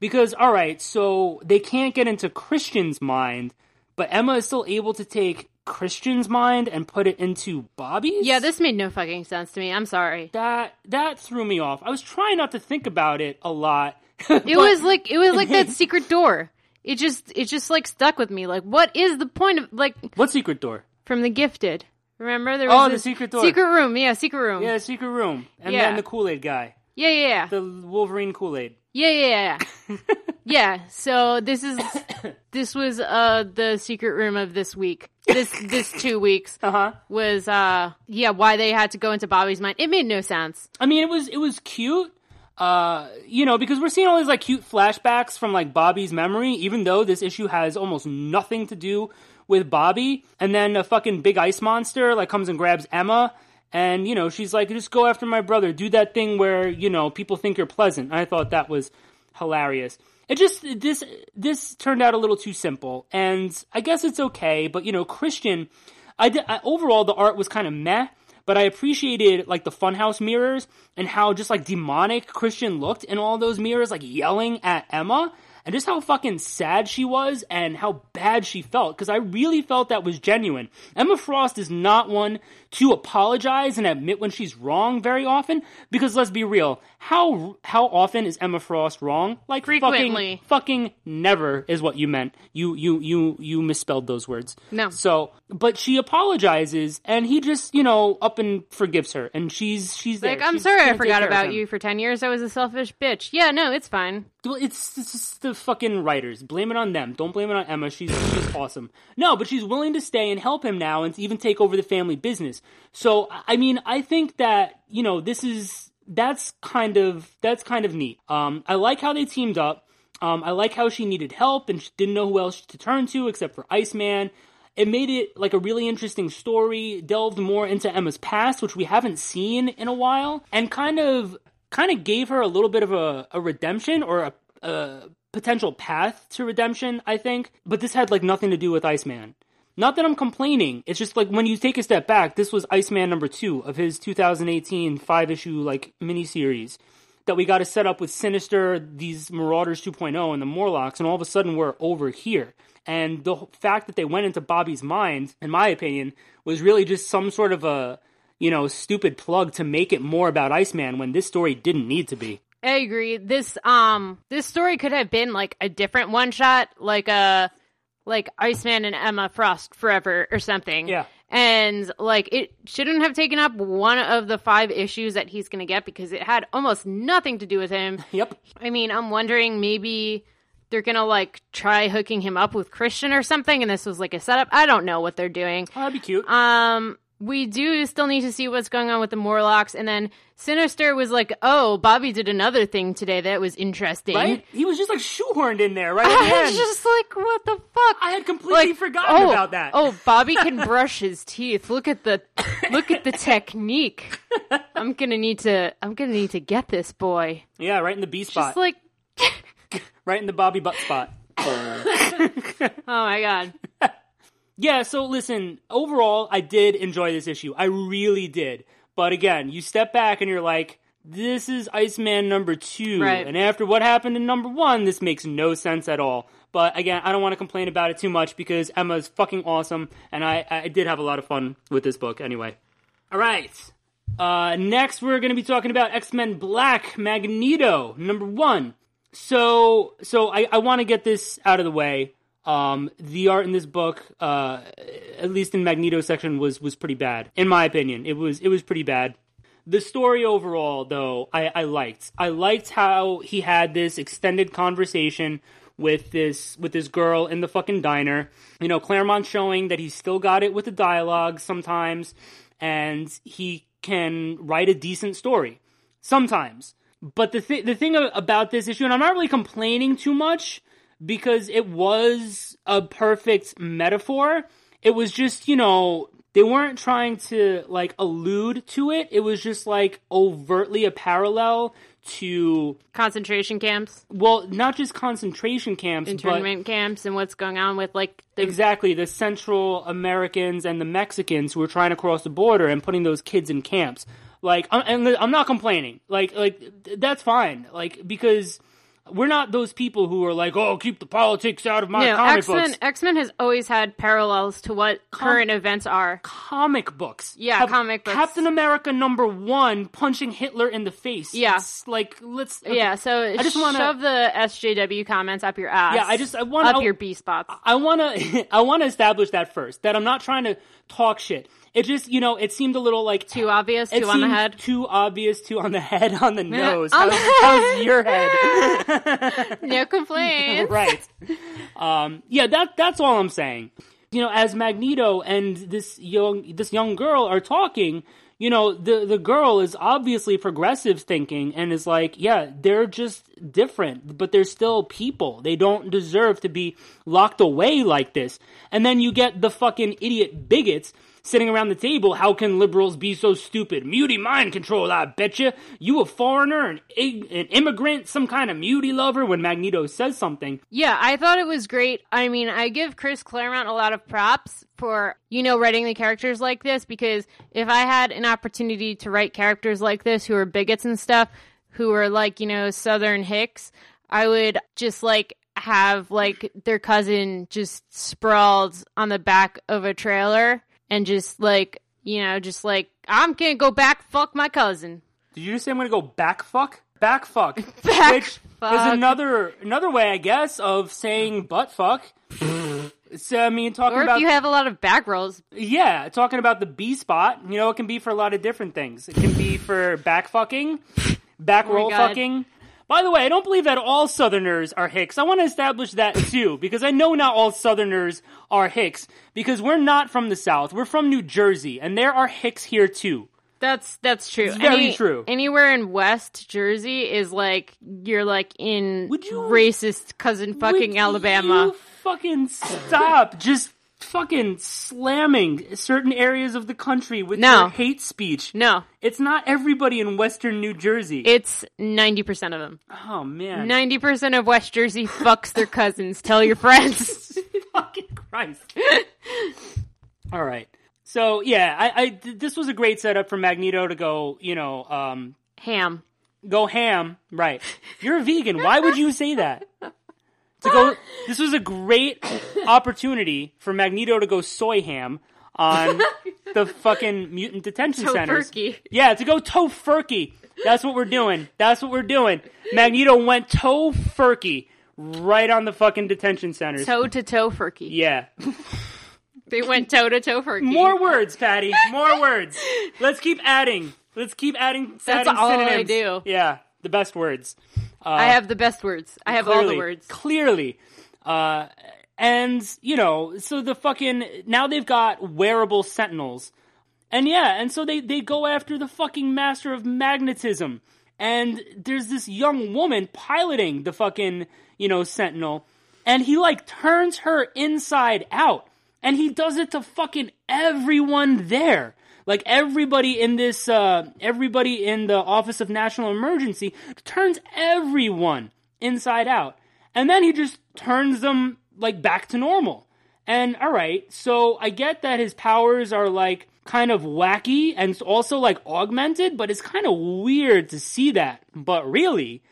Because, alright, so they can't get into Christian's mind, but Emma is still able to take Christian's mind and put it into Bobby's? yeah this made no fucking sense to me i'm sorry That that threw me off. I was trying not to think about it a lot. It was like it was like that secret door. It just it just like stuck with me. Like, what is the point of like What secret door? from the gifted? Remember there was Oh, the secret door. secret room. Yeah, secret room. Yeah, secret room. And Yeah. then the Kool Aid guy. yeah, yeah, yeah, The Wolverine Kool Aid. yeah, yeah, yeah. yeah. yeah. So this is this was uh the secret room of this week. This this two weeks Uh huh. was uh yeah why they had to go into Bobby's mind. It made no sense. I mean, it was it was cute. Uh, you know, because we're seeing all these like cute flashbacks from like Bobby's memory, even though this issue has almost nothing to do with Bobby. And then a fucking big ice monster like comes and grabs Emma, and you know she's like, "Just go after my brother. Do that thing where you know people think you're pleasant." I thought that was hilarious. it just this this turned out a little too simple, and I guess it's okay. But you know, Christian, I, did, I overall the art was kind of meh. But I appreciated like the funhouse mirrors and how just like demonic Christian looked in all those mirrors, like yelling at Emma and just how fucking sad she was and how bad she felt because I really felt that was genuine. Emma Frost is not one to apologize and admit when she's wrong very often because let's be real, how how often is Emma Frost wrong? Like Frequently. fucking fucking never is what you meant. You you you you misspelled those words. No. So, but she apologizes and he just, you know, up and forgives her and she's she's there. Like, I'm She's sorry I forgot about you for 10 years. I was a selfish bitch. Yeah, no, it's fine. Well, it's, it's just the fucking writers. Blame it on them. Don't blame it on Emma. She's she's awesome. No, but she's willing to stay and help him now, and even take over the family business. So, I mean, I think that you know this is that's kind of that's kind of neat. Um, I like how they teamed up. Um, I like how she needed help and she didn't know who else to turn to except for Iceman. It made it like a really interesting story, delved more into Emma's past, which we haven't seen in a while, and kind of kind of gave her a little bit of a, a redemption or a, a potential path to redemption, I think. But this had like nothing to do with Iceman. Not that I'm complaining. It's just like when you take a step back, this was Iceman number two of his 2018 five issue like miniseries that we got to set up with Sinister, these Marauders 2.0, and the Morlocks, and all of a sudden we're over here. And the fact that they went into Bobby's mind, in my opinion, was really just some sort of a, you know, stupid plug to make it more about Iceman when this story didn't need to be. I agree. This um this story could have been like a different one shot, like a like Iceman and Emma Frost forever or something. Yeah. And like it shouldn't have taken up one of the five issues that he's gonna get because it had almost nothing to do with him. Yep. I mean, I'm wondering maybe they're gonna like try hooking him up with Christian or something, and this was like a setup. I don't know what they're doing. Oh, that'd be cute. Um, we do still need to see what's going on with the Morlocks, and then Sinister was like, "Oh, Bobby did another thing today that was interesting." right? He was just like shoehorned in there right I was just like, "What the fuck?" I had completely Like, forgotten oh, about that. Oh, Bobby can brush his teeth. Look at the look at the technique. I'm gonna need to. I'm gonna need to get this boy. Yeah, right in the B spot. Just like, right in the Bobby butt spot. oh my god. Yeah, so listen, overall, I did enjoy this issue. I really did. But again, you step back and you're like, this is Iceman number two. Right. And after what happened in number one, this makes no sense at all. But again, I don't want to complain about it too much because Emma's fucking awesome. And I, I did have a lot of fun with this book anyway. All right. Uh, next, we're going to be talking about X Men Black Magneto, number one. So, so I, I want to get this out of the way. Um, the art in this book, uh, at least in Magneto section, was was pretty bad, in my opinion. It was it was pretty bad. The story overall, though, I, I liked. I liked how he had this extended conversation with this with this girl in the fucking diner. You know, Claremont showing that he's still got it with the dialogue sometimes, and he can write a decent story sometimes. But the th- the thing about this issue, and I'm not really complaining too much because it was a perfect metaphor. It was just, you know, they weren't trying to like allude to it. It was just like overtly a parallel to Concentration camps, well, not just concentration camps, but internment camps, and what's going on with like the exactly the Central Americans and the Mexicans who are trying to cross the border and putting those kids in camps. Like, I'm, and I'm not complaining. Like, like that's fine. Like because we're not those people who are like, oh, keep the politics out of my No, comic X Men. books. X Men has always had parallels to what current events are. Comic books, Yeah, have comic books. Captain America number one punching Hitler in the face. Yeah. It's like let's. Yeah, so I just wanna- shove the SJW comments up your ass. Yeah, I just- I wanna- up your B spots. I want to I want to establish that first that I'm not trying to talk shit. It just you know it seemed a little like Too obvious, too on the head. Too obvious, too on the head, on the nose. On How's, how's your head? No complaints. right. Um, yeah, that that's all I'm saying. You know, as Magneto and this young this young girl are talking, you know, the the girl is obviously progressive thinking and is like, yeah, they're just different, but they're still people. They don't deserve to be locked away like this. And then you get the fucking idiot bigots sitting around the table, how can liberals be so stupid? Mutie mind control, I betcha. You a foreigner, an, an immigrant, some kind of mutie lover when Magneto says something. Yeah, I thought it was great. I mean, I give Chris Claremont a lot of props for, you know, writing the characters like this because if I had an opportunity to write characters like this who are bigots and stuff, who are like, you know, Southern Hicks, I would just like have like their cousin just sprawled on the back of a trailer and just like you know just like i'm gonna go back fuck my cousin Did you just say I'm gonna go back fuck? Back fuck. Back which is another another way, I guess, of saying butt fuck. so, I mean, talking or about if you have a lot of back rolls yeah, talking about the B spot. You know, it can be for a lot of different things. It can be for back fucking, back Oh roll fucking. By the way, I don't believe that all Southerners are Hicks. I want to establish that too, because I know not all Southerners are Hicks, because we're not from the South. We're from New Jersey, and there are Hicks here too. that's that's true It's very true. anywhere in west jersey is like you're like in you- racist cousin fucking Would alabama You fucking stop. Just fucking slamming certain areas of the country with No. your hate speech. no It's not everybody in Western New Jersey. it's 90% of them oh man. 90% of west jersey fucks their cousins tell your friends fucking Christ. All right. So yeah, I, I th- this was a great setup for Magneto to go, you know, um, ham go ham. Right. You're a vegan. Why would you say that? To go. This was a great opportunity for Magneto to go soy ham on the fucking mutant detention centers. Yeah, to go tofurkey. That's what we're doing. That's what we're doing. Magneto went tofurkey right on the fucking detention centers. toe to toe furky yeah. They went toe to toe for More words, Patty. More words. Let's keep adding. Let's keep adding. That's adding all I do. Yeah, the best words. I have the best words. I have all the words. Clearly. Uh, and, you know, so the fucking. Now they've got wearable sentinels. And yeah, and so they, they go after the fucking master of magnetism. And there's this young woman piloting the fucking, you know, sentinel. And he, like, turns her inside out. And he does it to fucking everyone there. Like everybody in this, uh, everybody in the Office of National Emergency turns everyone inside out. And then he just turns them, like, back to normal. And alright, so I get that his powers are, like, kind of wacky and also, like, augmented, but it's kind of weird to see that. But really,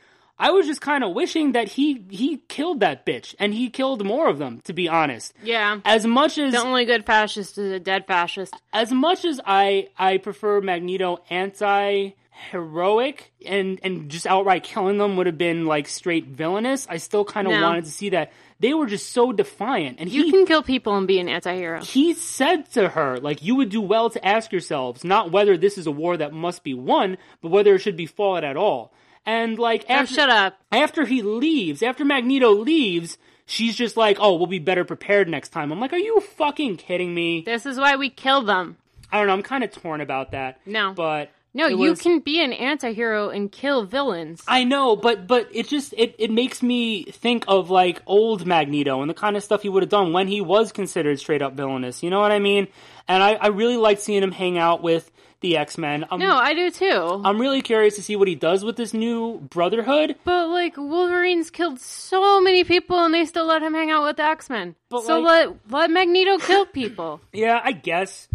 I was just kind of wishing that he, he killed that bitch. And he killed more of them, to be honest. Yeah. As much as The only good fascist is a dead fascist. as much as I I prefer Magneto anti heroic and and just outright killing them would have been like straight villainous. I still kind of No. wanted to see that they were just so defiant. And You he can kill people and be an anti-hero. he said to her like you would do well to ask yourselves not whether this is a war that must be won, but whether it should be fought at all. And like Oh, after shut up. after he leaves, after Magneto leaves, she's just like, "Oh, we'll be better prepared next time." I'm like, "Are you fucking kidding me?" This is why we kill them. I don't know. I'm kind of torn about that. No. but No, it you can be an anti-hero and kill villains. I know, but but it just it, it makes me think of like old Magneto and the kind of stuff he would have done when he was considered straight up villainous. You know what I mean? And I, I really liked seeing him hang out with the X Men. No, I do too. I'm really curious to see what he does with this new Brotherhood. but like Wolverine's killed so many people and they still let him hang out with the X-Men. So like- let let Magneto kill people. Yeah, I guess.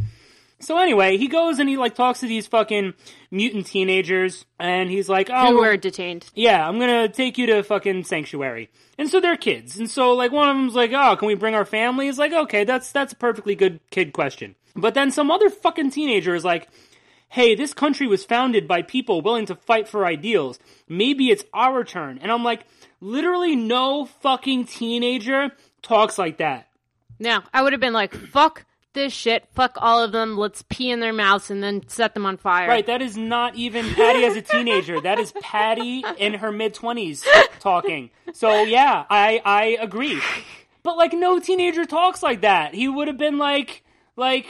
So anyway, he goes and he like talks to these fucking mutant teenagers, and he's like, "Oh, who we're- were detained. yeah, I'm gonna take you to fucking sanctuary. And so they're kids. And so like one of them's like, oh, can we bring our family? He's like, okay, that's that's a perfectly good kid question. But then some other fucking teenager is like, hey, this country was founded by people willing to fight for ideals. Maybe it's our turn. And I'm like, literally no fucking teenager talks like that. No, I would have been like, fuck this shit, fuck all of them, let's pee in their mouths and then set them on fire. Right, that is not even Patty as a teenager. That is Patty in her mid twenties talking. So yeah, I I agree. But like no teenager talks like that. He would have been like like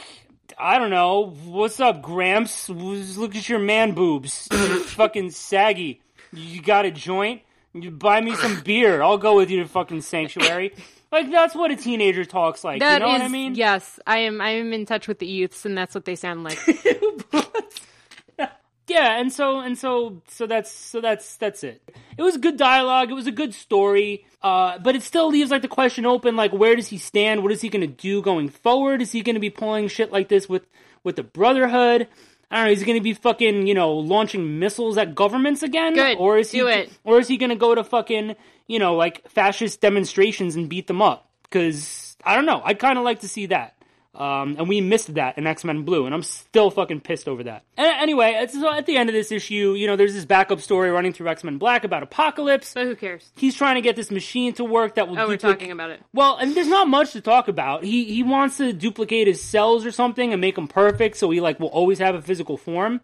I don't know, what's up, Gramps? Look at your man boobs. fucking saggy. You got a joint? You buy me some beer. I'll go with you to fucking sanctuary. Like that's what a teenager talks like. That you know is- what I mean? Yes, I am. I am in touch with the youths, and that's what they sound like. yeah, and so and so so that's so that's that's it. It was good dialogue. It was a good story. Uh, but it still leaves like the question open. Like, where does he stand? What is he going to do going forward? Is he going to be pulling shit like this with with the Brotherhood? I don't know. Is he going to be fucking you know launching missiles at governments again? Good. Or is Do he it. or is he going to go to fucking you know like fascist demonstrations and beat them up? Because I don't know. I'd kind of like to see that. Um, and we missed that in X Men Blue, and I'm still fucking pissed over that. And anyway, so at the end of this issue, you know, there's this backup story running through X Men Black about Apocalypse. but who cares? He's trying to get this machine to work that will. Oh, we're talking about it. Well, and there's not much to talk about. He he wants to duplicate his cells or something and make them perfect, so he like will always have a physical form.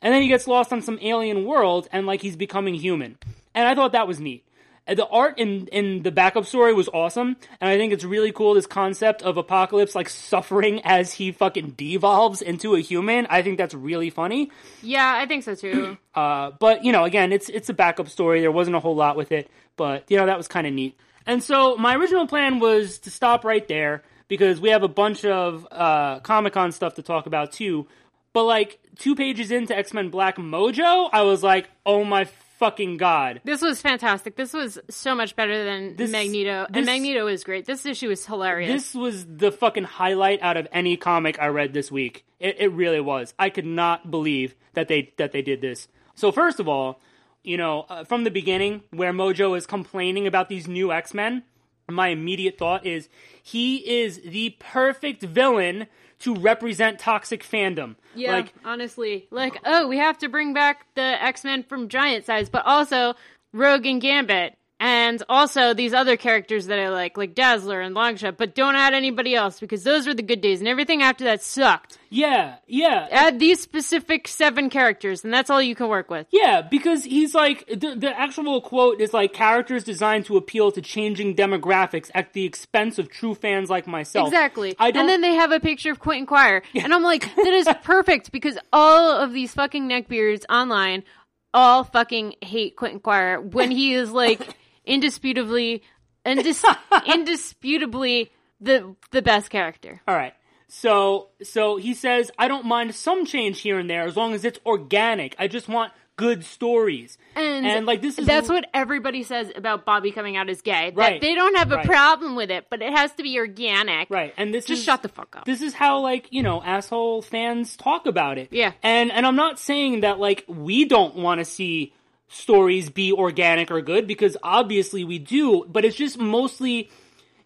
And then he gets lost on some alien world, and like he's becoming human. And I thought that was neat. The art in in the backup story was awesome, and I think it's really cool. This concept of Apocalypse like suffering as he fucking devolves into a human. I think that's really funny. Yeah, I think so too. Uh, but you know, again, it's it's a backup story. There wasn't a whole lot with it, but you know that was kind of neat. And so my original plan was to stop right there because we have a bunch of uh, Comic Con stuff to talk about too. But like two pages into X Men Black Mojo, I was like, oh my fucking god! This was fantastic. This was so much better than This- Magneto, this- and Magneto is great. This issue is hilarious. This was the fucking highlight out of any comic I read this week. It, it really was. I could not believe that they that they did this. So first of all, you know, uh, from the beginning, where Mojo is complaining about these new X Men, my immediate thought is he is the perfect villain to represent toxic fandom. yeah, Like honestly, like oh, we have to bring back the X Men from Giant Size, but also Rogue and Gambit, and also these other characters that I like, like Dazzler and Longshot. But don't add anybody else because those were the good days, and everything after that sucked. yeah, yeah. Add these specific seven characters, and that's all you can work with. Yeah, because he's like the, the actual quote is like characters designed to appeal to changing demographics at the expense of true fans like myself. Exactly. I don't. And then they have a picture of Quentin Quire. And I'm like, that is perfect because all of these fucking neckbeards online all fucking hate Quentin Quire when he is like indisputably indis- indisputably the the best character. all right. So so he says I don't mind some change here and there as long as it's organic. I just want good stories. And, And, like this is that's what everybody says about Bobby coming out as gay. That they don't have a Right. problem with it, but it has to be organic. right. And this Just is shut the fuck up. This is how like, you know, asshole fans talk about it. Yeah. And and I'm not saying that like we don't want to see stories be organic or good because obviously we do, but it's just mostly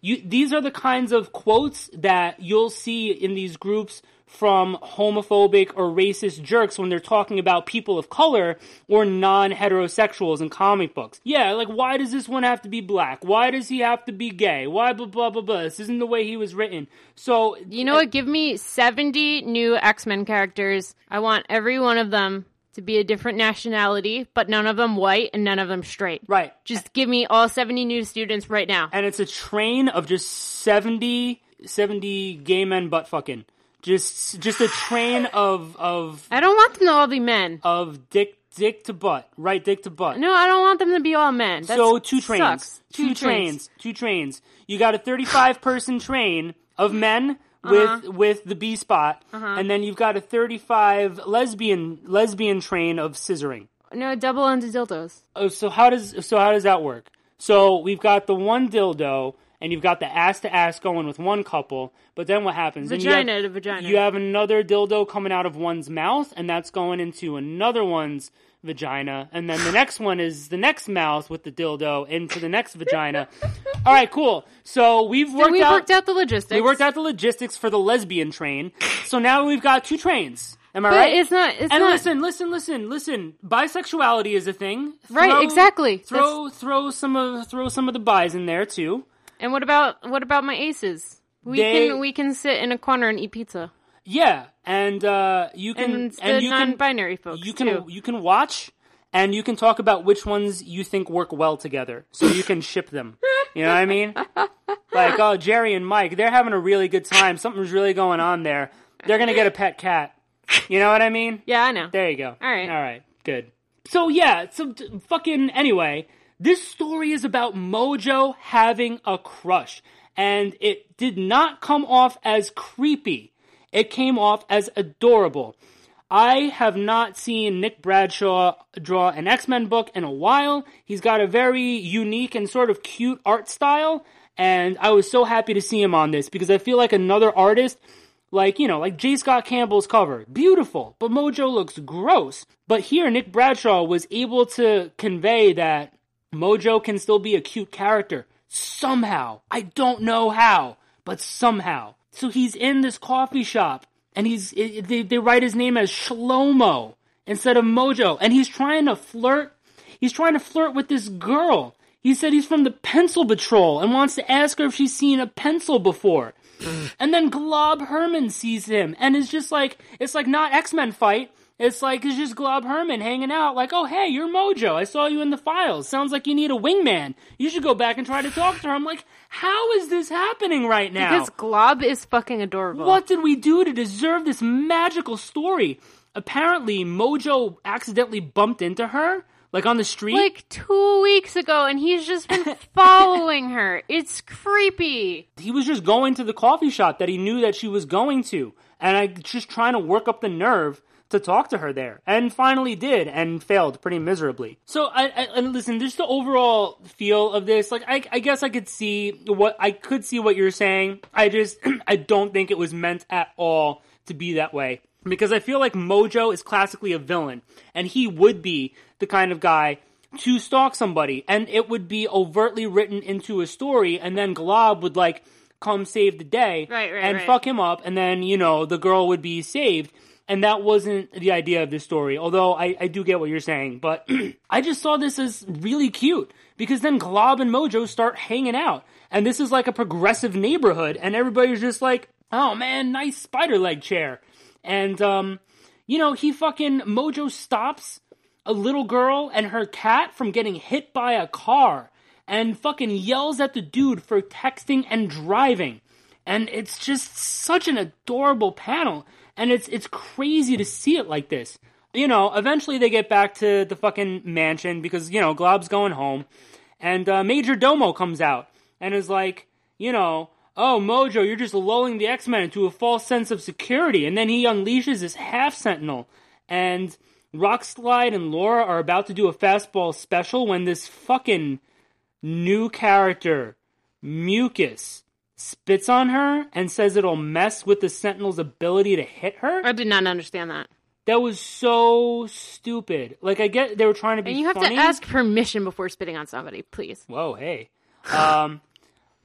you these are the kinds of quotes that you'll see in these groups from homophobic or racist jerks when they're talking about people of color or non-heterosexuals in comic books. Yeah, like why does this one have to be black? Why does he have to be gay? Why blah blah blah blah? This isn't the way he was written. So You know what? Give me 70 new X Men characters. I want every one of them to be a different nationality, but none of them white and none of them straight. Right. Just give me all 70 new students right now. and it's a train of just 70, 70 gay men butt fucking. Just just a train of of I don't want them to all be men. of dick dick to butt, right dick to butt. No, I don't want them to be all men. That so two trains, sucks. two, trains. two trains. You got a 35 person train of men Uh-huh. with the B spot, and then you've got a 35 lesbian lesbian train of scissoring. No, double into dildos. Oh, so how does so how does that work? So we've got the one dildo, and you've got the ass to ass going with one couple. But then what happens? Vagina have- to vagina. You have another dildo coming out of one's mouth, and that's going into another one's vagina, and then the next one is the next mouth with the dildo into the next vagina. All right, cool. So we've worked So we out. worked out the logistics. we worked out the logistics for the lesbian train. So now we've got two trains. Am I But right? it's not. It's and not. listen, listen, listen, listen. Bisexuality is a thing. Right, exactly. Throw throw some of throw some of the buys in there too. And what about what about my aces? We They- can we can sit in a corner and eat pizza. Yeah, and uh, you can And, and, you non-binary folks you can too. you can watch and you can talk about which ones you think work well together, so you can ship them. You know what I mean? Like, oh, Jerry and Mike, they're having a really good time. Something's really going on there. They're gonna get a pet cat. You know what I mean? Yeah, I know. There you go. All right. All right. Good. So yeah. So t- fucking anyway. This story is about Mojo having a crush, and it did not come off as creepy. It came off as adorable. I have not seen Nick Bradshaw draw an X Men book in a while. He's got a very unique and sort of cute art style, and I was so happy to see him on this because I feel like another artist, like, you know, like J. Scott Campbell's cover, beautiful, but Mojo looks gross. But here, Nick Bradshaw was able to convey that Mojo can still be a cute character somehow. I don't know how, but somehow. So he's in this coffee shop and he's they, they write his name as Shlomo instead of Mojo, and he's trying to flirt. He's trying to flirt with this girl. He said he's from the Pencil Patrol and wants to ask her if she's seen a pencil before. and then Glob Herman sees him and is just like, it's like not X Men fight. It's like it's just Glob Herman hanging out, like, oh hey, you're Mojo. I saw you in the files. Sounds like you need a wingman. You should go back and try to talk to her. I'm like, how is this happening right now? Because Glob is fucking adorable. What did we do to deserve this magical story? Apparently, Mojo accidentally bumped into her, like on the street. Like two weeks ago, and he's just been following her. It's creepy. he was just going to the coffee shop that he knew that she was going to, and I just trying to work up the nerve to talk to her there, and finally did, and failed pretty miserably. So I, I and listen, just the overall feel of this, like I, I guess I could see what I could see what you're saying. I just I don't think it was meant at all to be that way because I feel like Mojo is classically a villain, and he would be the kind of guy to stalk somebody, and it would be overtly written into a story, and then Glob would like come save the day Right, right, and right. fuck him up, and then you know the girl would be saved. And that wasn't the idea of this story, although I, I do get what you're saying. But I just saw this as really cute because then Glob and Mojo start hanging out. And this is like a progressive neighborhood, and everybody's just like, oh man, nice spider leg chair. And, um, you know, he fucking, Mojo stops a little girl and her cat from getting hit by a car and fucking yells at the dude for texting and driving. And it's just such an adorable panel. And it's it's crazy to see it like this. You know, eventually they get back to the fucking mansion because, you know, Glob's going home. And uh, Major Domo comes out and is like, you know, oh, Mojo, you're just lulling the X Men into a false sense of security. And then he unleashes his half sentinel. And Rockslide and Laura are about to do a fastball special when this fucking new character, Mucus, spits on her and says it'll mess with the Sentinel's ability to hit her. I did not understand that. That was so stupid. Like I get they were trying to be And you have funny. to ask permission before spitting on somebody, please. Whoa, hey. Um,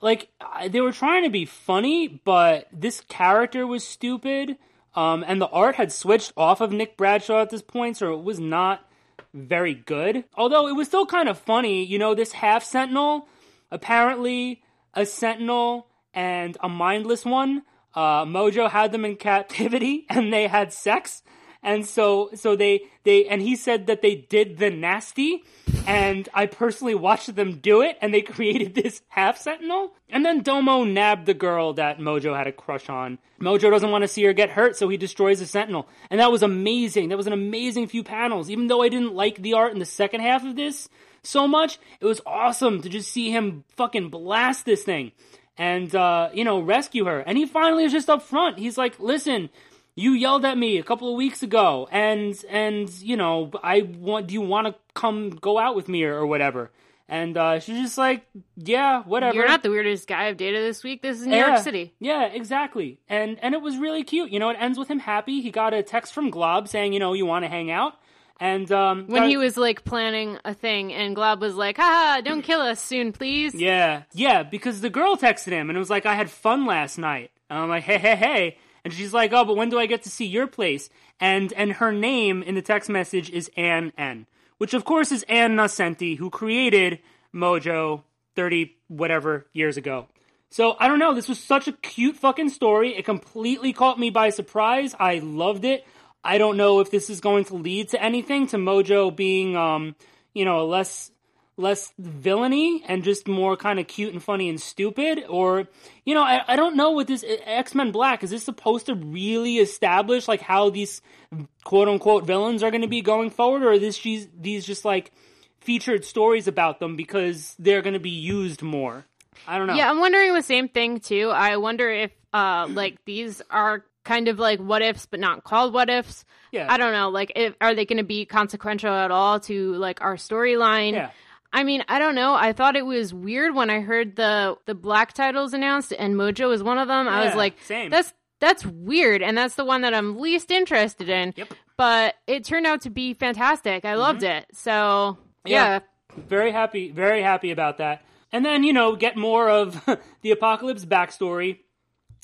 like they were trying to be funny, but this character was stupid. Um, and the art had switched off of Nick Bradshaw at this point, so it was not very good. Although it was still kind of funny, you know, this half Sentinel, apparently a Sentinel and a mindless one. Uh, Mojo had them in captivity, and they had sex, and so so they they and he said that they did the nasty, and I personally watched them do it, and they created this half Sentinel, and then Domo nabbed the girl that Mojo had a crush on. Mojo doesn't want to see her get hurt, so he destroys the Sentinel, and that was amazing. That was an amazing few panels. Even though I didn't like the art in the second half of this so much, it was awesome to just see him fucking blast this thing and uh, you know rescue her. And he finally is just up front. He's like, "Listen, you yelled at me a couple of weeks ago, and and you know I want. Do you want to come go out with me or, or whatever?" And uh, she's just like, "Yeah, whatever." You're not the weirdest guy I've dated this week. This is New yeah, York City. Yeah, exactly. And and it was really cute. You know, it ends with him happy. He got a text from Glob saying, you know, you want to hang out. And um, When he was like planning a thing, and Glob was like, haha, don't kill us soon, please. Yeah, yeah, because the girl texted him and it was like, I had fun last night. And I'm like, hey, hey, hey. And she's like, oh, but when do I get to see your place? And and her name in the text message is Ann N, which of course is Ann Nocenti, who created Mojo 30 whatever years ago. So I don't know, this was such a cute fucking story. It completely caught me by surprise. I loved it. I don't know if this is going to lead to anything, to Mojo being um, you know, less less villainy and just more kind of cute and funny and stupid or you know I, I don't know what this x-men black is this supposed to really establish like how these quote unquote villains are going to be going forward or is this these these just like featured stories about them because they're going to be used more. I don't know. Yeah, I'm wondering the same thing too. I wonder if uh like these are kind of like what ifs but not called what ifs. Yeah. I don't know. Like if are they going to be consequential at all to like our storyline? Yeah. I mean, I don't know. I thought it was weird when I heard the the black titles announced and Mojo was one of them. I was like, same. that's that's weird and that's the one that I'm least interested in. Yep. Mm-hmm. But it turned out to be fantastic. I loved it. So, yeah. Very happy, very happy about that. And then, you know, get more of the Apocalypse backstory,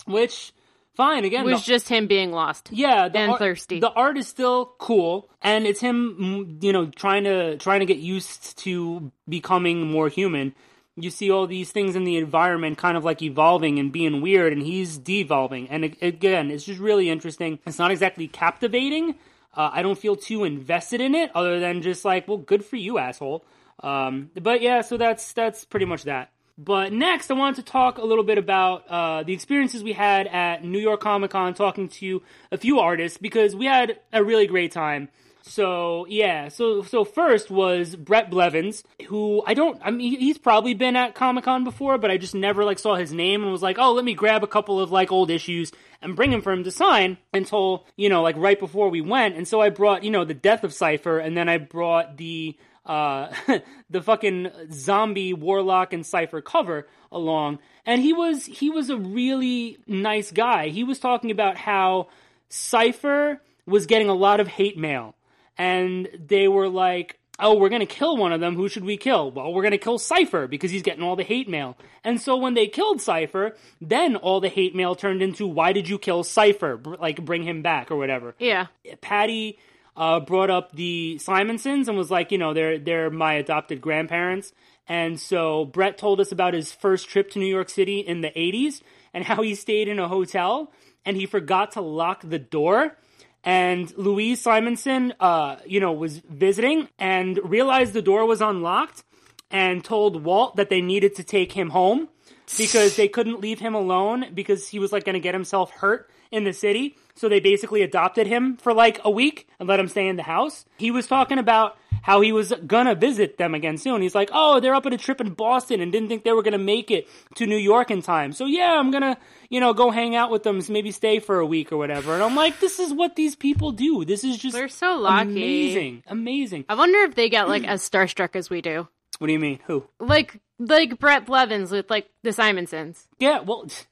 which, fine, again, It was the- just him being lost. yeah, the and art, thirsty. The art is still cool, and it's him, you know, trying to trying to get used to becoming more human. You see all these things in the environment kind of like evolving and being weird, and he's devolving. And again, it's just really interesting. It's not exactly captivating. Uh, I don't feel too invested in it, other than just like, well, good for you, asshole. Um, but yeah, so that's that's pretty much that. But next, I wanted to talk a little bit about uh, the experiences we had at New York Comic Con, talking to a few artists because we had a really great time. So yeah, so so first was Bret Blevins, who I don't, I mean, he's probably been at Comic Con before, but I just never like saw his name and was like, oh, let me grab a couple of like old issues and bring him for him to sign until you know like right before we went. And so I brought you know the Death of Cipher, and then I brought the uh the fucking zombie warlock and cipher cover along. And he was he was a really nice guy. He was talking about how cipher was getting a lot of hate mail. And they were like oh we're going to kill one of them. Who should we kill? Well we're going to kill cipher because he's getting all the hate mail. And so when they killed cipher then all the hate mail turned into why did you kill cipher? Like bring him back or whatever. Yeah. Patty uh, brought up the Simonsons and was like, you know, they're they're my adopted grandparents. And so Bret told us about his first trip to New York City in the '80s and how he stayed in a hotel and he forgot to lock the door. And Louise Simonson, uh, you know, was visiting and realized the door was unlocked and told Walt that they needed to take him home because they couldn't leave him alone because he was like going to get himself hurt in the city. So they basically adopted him for like a week and let him stay in the house. He was talking about how he was gonna visit them again soon. He's like, "Oh, they're up at a trip in Boston and didn't think they were gonna make it to New York in time. So yeah, I'm gonna, you know, go hang out with them, maybe stay for a week or whatever." And I'm like, "This is what these people do. This is just They're so lucky. amazing, amazing." I wonder if they get like as starstruck as we do. What do you mean? Who? Like like Bret Blevins with like the Simonsons. Yeah, well,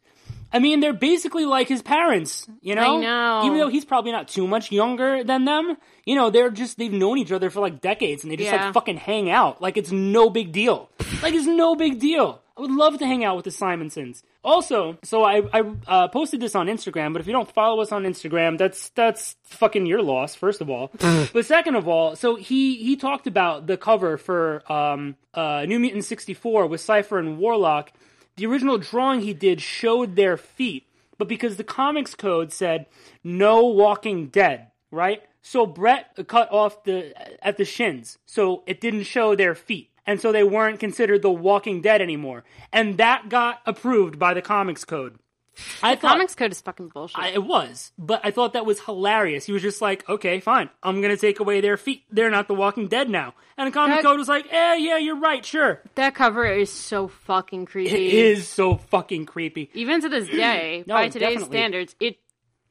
I mean, they're basically like his parents, you know? I know. Even though he's probably not too much younger than them, you know, they're just, they've known each other for like decades and they just Yeah. like fucking hang out. Like it's no big deal. like it's no big deal. I would love to hang out with the Simonsons. Also, so I, I uh, posted this on Instagram, but if you don't follow us on Instagram, that's that's fucking your loss, first of all. but second of all, so he he talked about the cover for um, uh, New Mutant 64 with Cypher and Warlock, the original drawing he did showed their feet, but because the comics code said no walking dead, right? So Bret cut off the at the shins, so it didn't show their feet. And so they weren't considered the walking dead anymore. And that got approved by the comics code. I thought Comics code is fucking bullshit. I, it was, but I thought that was hilarious. He was just like, "Okay, fine, I'm gonna take away their feet. They're not the Walking Dead now." And the comic That- code was like, "Eh, yeah, you're right, sure." that cover is so fucking creepy. It is so fucking creepy. Even to this day, No, by today's definitely. standards, it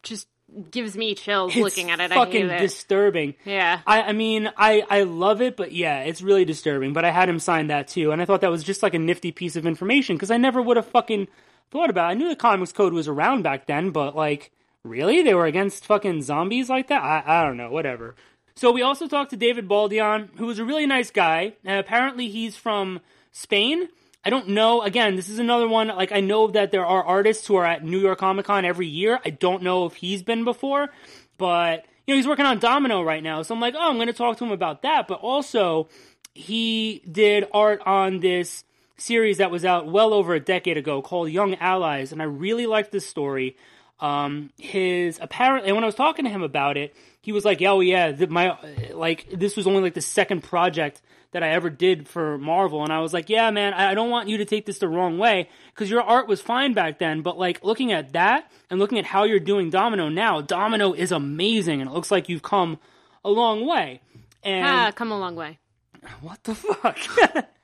just gives me chills It's looking at it. I fucking it. disturbing. yeah. I, I mean, I, I love it, but yeah, it's really disturbing. But I had him sign that too, and I thought that was just like a nifty piece of information because I never would have fucking thought about. I knew the comics code was around back then, but like, really, they were against fucking zombies like that? I, I don't know, whatever. So we also talked to David Baldeón, who was a really nice guy. Uh, apparently, he's from Spain. I don't know. Again, this is another one. Like, I know that there are artists who are at New York Comic Con every year. I don't know if he's been before, but you know, he's working on Domino right now. So I'm like, oh, I'm going to talk to him about that. But also, he did art on this series that was out well over a decade ago called Young Allies, and I really liked this story. Um, his apparently, and when I was talking to him about it, he was like, "Oh yeah, th- my like this was only like the second project that I ever did for Marvel," and I was like, "Yeah, man, I I don't want you to take this the wrong way because your art was fine back then, but like looking at that and looking at how you're doing Domino now, Domino is amazing, and it looks like you've come a long way." And ah, come a long way. What the fuck?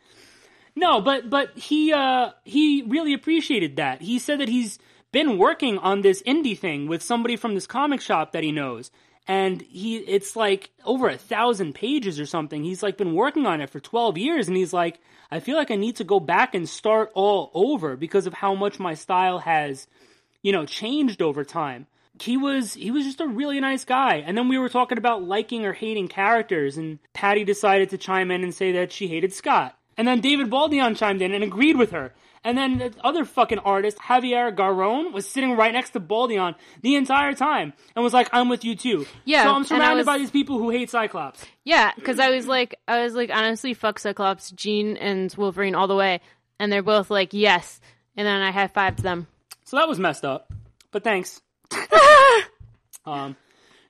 no, but but he uh he really appreciated that. He said that he's been working on this indie thing with somebody from this comic shop that he knows. And he it's like over a thousand pages or something. He's like been working on it for twelve years and he's like, I feel like I need to go back and start all over because of how much my style has, you know, changed over time he was he was just a really nice guy. And then we were talking about liking or hating characters, and Patty decided to chime in and say that she hated Scott. And then David Baldeón chimed in and agreed with her. And then the other fucking artist, Javier Garron, was sitting right next to Baldeón the entire time and was like, "I'm with you too." Yeah, So I'm surrounded was- by these people who hate Cyclops. Yeah, because I was like, I was like, honestly, fuck Cyclops, Jean, and Wolverine all the way, and they're both like, yes, and then I high fived them. So that was messed up. But thanks. um,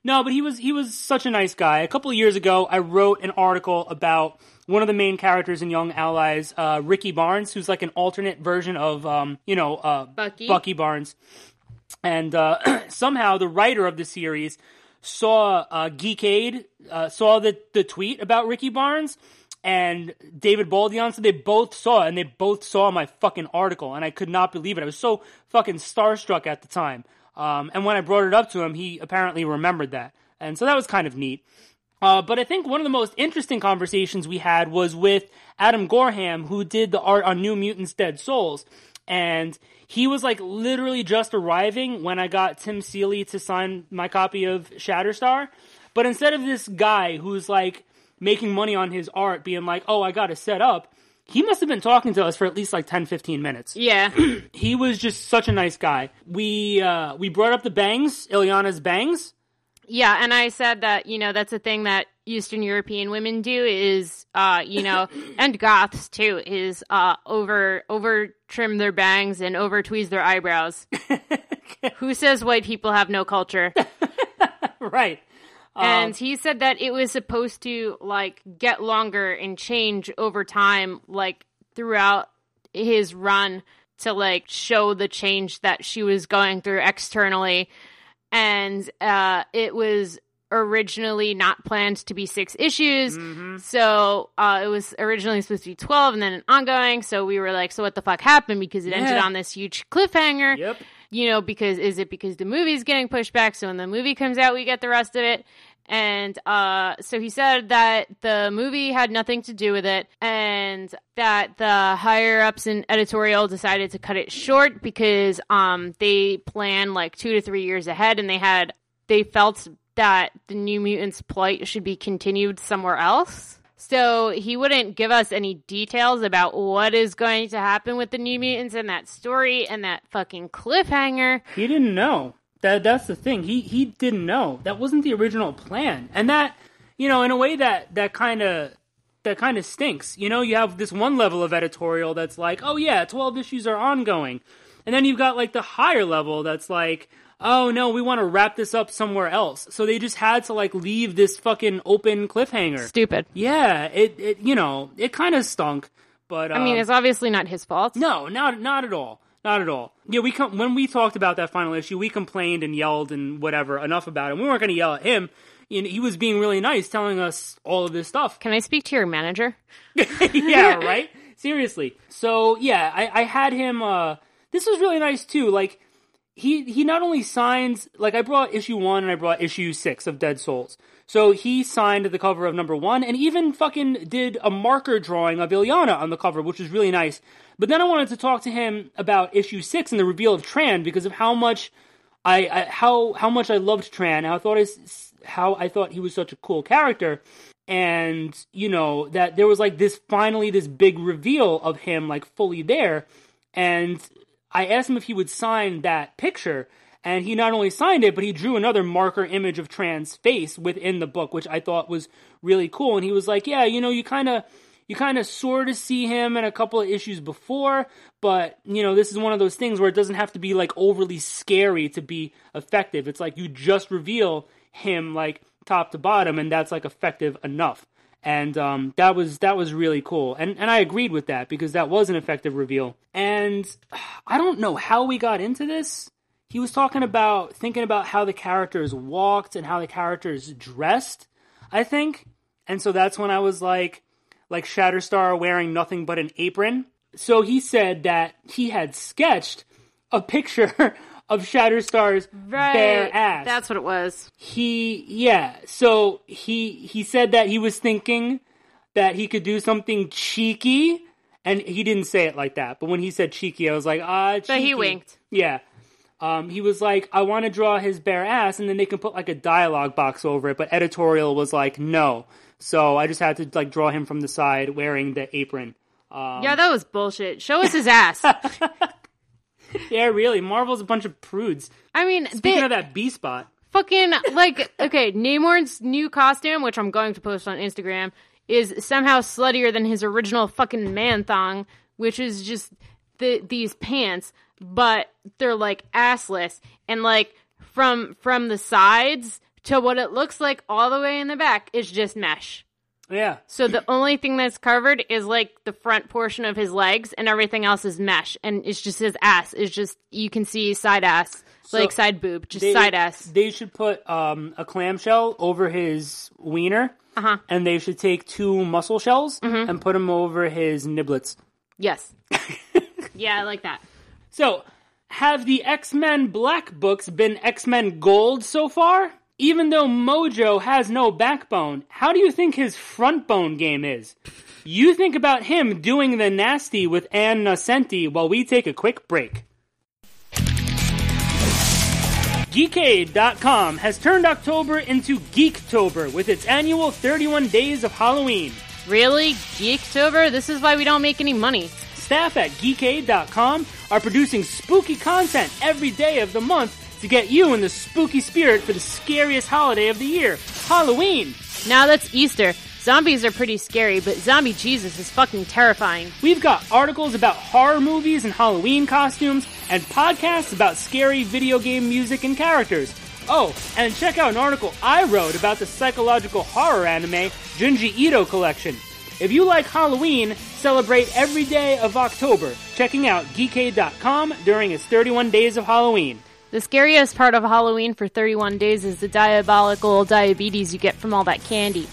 no, but he was he was such a nice guy. A couple of years ago, I wrote an article about one of the main characters in Young Allies, uh, Ricky Barnes, who's like an alternate version of um, you know uh, Bucky. Bucky Barnes. And uh, somehow the writer of the series saw uh, Geekade, uh, saw the, the tweet about Ricky Barnes and David Baldeón. So they both saw it, and they both saw my fucking article, and I could not believe it. I was so fucking starstruck at the time. Um, and when I brought it up to him, he apparently remembered that. And so that was kind of neat. Uh, but I think one of the most interesting conversations we had was with Adam Gorham, who did the art on New Mutants Dead Souls. And he was like literally just arriving when I got Tim Seeley to sign my copy of Shatterstar. But instead of this guy who's like making money on his art being like, oh, I got to set up, he must have been talking to us for at least like 10, 15 minutes Yeah, he was just such a nice guy. We uh, we brought up the bangs, Illyana's bangs. yeah, and I said that you know that's a thing that Eastern European women do is uh you know and goths too is uh over over trim their bangs and over tweeze their eyebrows. Who says white people have no culture? right. And he said that it was supposed to like get longer and change over time like throughout his run to like show the change that she was going through externally. And uh it was originally not planned to be six issues. So uh it was originally supposed to be 12 and then an ongoing. So we were like so what the fuck happened? Because it ended on this huge cliffhanger. Yep. You know, because is it because the movie's getting pushed back? So when the movie comes out, we get the rest of it. And uh, so he said that the movie had nothing to do with it, and that the higher ups in editorial decided to cut it short because um, they planned like two to three years ahead, and they had they felt that the New Mutants plight should be continued somewhere else. So he wouldn't give us any details about what is going to happen with the New Mutants and that story and that fucking cliffhanger. He didn't know. That that's the thing. He he didn't know. That wasn't the original plan. And that, you know, in a way that that kind of that kind of stinks. You know, you have this one level of editorial that's like, "Oh yeah, 12 issues are ongoing." And then you've got like the higher level that's like, "Oh no, we want to wrap this up somewhere else." So they just had to like leave this fucking open cliffhanger. Stupid. Yeah, it it you know, it kind of stunk, but I mean, um, it's obviously not his fault. no, not not at all. Not at all. Yeah, we com- when we talked about that final issue, we complained and yelled and whatever enough about it. We weren't going to yell at him. You know, he was being really nice, telling us all of this stuff. Can I speak to your manager? yeah, right. Seriously. So yeah, I, I had him. uh This was really nice too. Like he he not only signs like I brought issue one and I brought issue six of Dead Souls. So he signed the cover of number one and even fucking did a marker drawing of Illyana on the cover, which was really nice. But then I wanted to talk to him about issue six and the reveal of Tran because of how much I, I how how much I loved Tran. How I thought his, how I thought he was such a cool character, and you know that there was like this finally this big reveal of him like fully there, and I asked him if he would sign that picture, and he not only signed it, but he drew another marker image of Tran's face within the book, which I thought was really cool. And he was like, "Yeah, you know, you kind of." You kind of sort of see him in a couple of issues before, but you know, this is one of those things where it doesn't have to be like overly scary to be effective. It's like you just reveal him like top to bottom, and that's like effective enough. And um, that was that was really cool, and and I agreed with that because that was an effective reveal. And I don't know how we got into this. He was talking about thinking about how the characters walked and how the characters dressed. I think, and so that's when I was like, like Shatterstar wearing nothing but an apron. So he said that he had sketched a picture of Shatterstar's bare ass. That's what it was. he yeah so he he said that he was thinking that he could do something cheeky and he didn't say it like that but when he said cheeky i was like ah cheeky. But he winked. yeah um, he was like i want to draw his bare ass and then they can put like a dialogue box over it but editorial was like no so i just had to like draw him from the side wearing the apron yeah, that was bullshit. Show us his ass. yeah really. Marvel's a bunch of prudes. I mean, speaking they of that b spot. Fucking like okay, Namor's new costume, which I'm going to post on Instagram, is somehow sluttier than his original fucking man thong, which is just the these pants, but they're like assless. And like from from the sides to what it looks like all the way in the back is just mesh. Yeah So the only thing that's covered is like the front portion of his legs, and everything else is mesh, and it's just his ass. It's just you can see side ass, like side boob, just they, side ass. They should put um, a clamshell over his wiener, Uh-huh. and they should take two muscle shells and put them over his niblets. Yes. yeah, I like that. So, have the X Men Black books been X Men Gold so far? Even though Mojo has no backbone, how do you think his front bone game is? You think about him doing the nasty with Ann Nocenti while we take a quick break. Geekade.com has turned October into Geektober with its annual 31 days of Halloween. Really? Geektober? This is why we don't make any money. Staff at Geekade.com are producing spooky content every day of the month to get you in the spooky spirit for the scariest holiday of the year, Halloween. Now that's Easter. Zombies are pretty scary, but Zombie Jesus is fucking terrifying. We've got articles about horror movies and Halloween costumes, and podcasts about scary video game music and characters. Oh, and check out an article I wrote about the psychological horror anime Junji Ito collection. If you like Halloween, celebrate every day of October, checking out Geekade.com during its 31 days of Halloween. The scariest part of Halloween for 31 days is the diabolical diabetes you get from all that candy.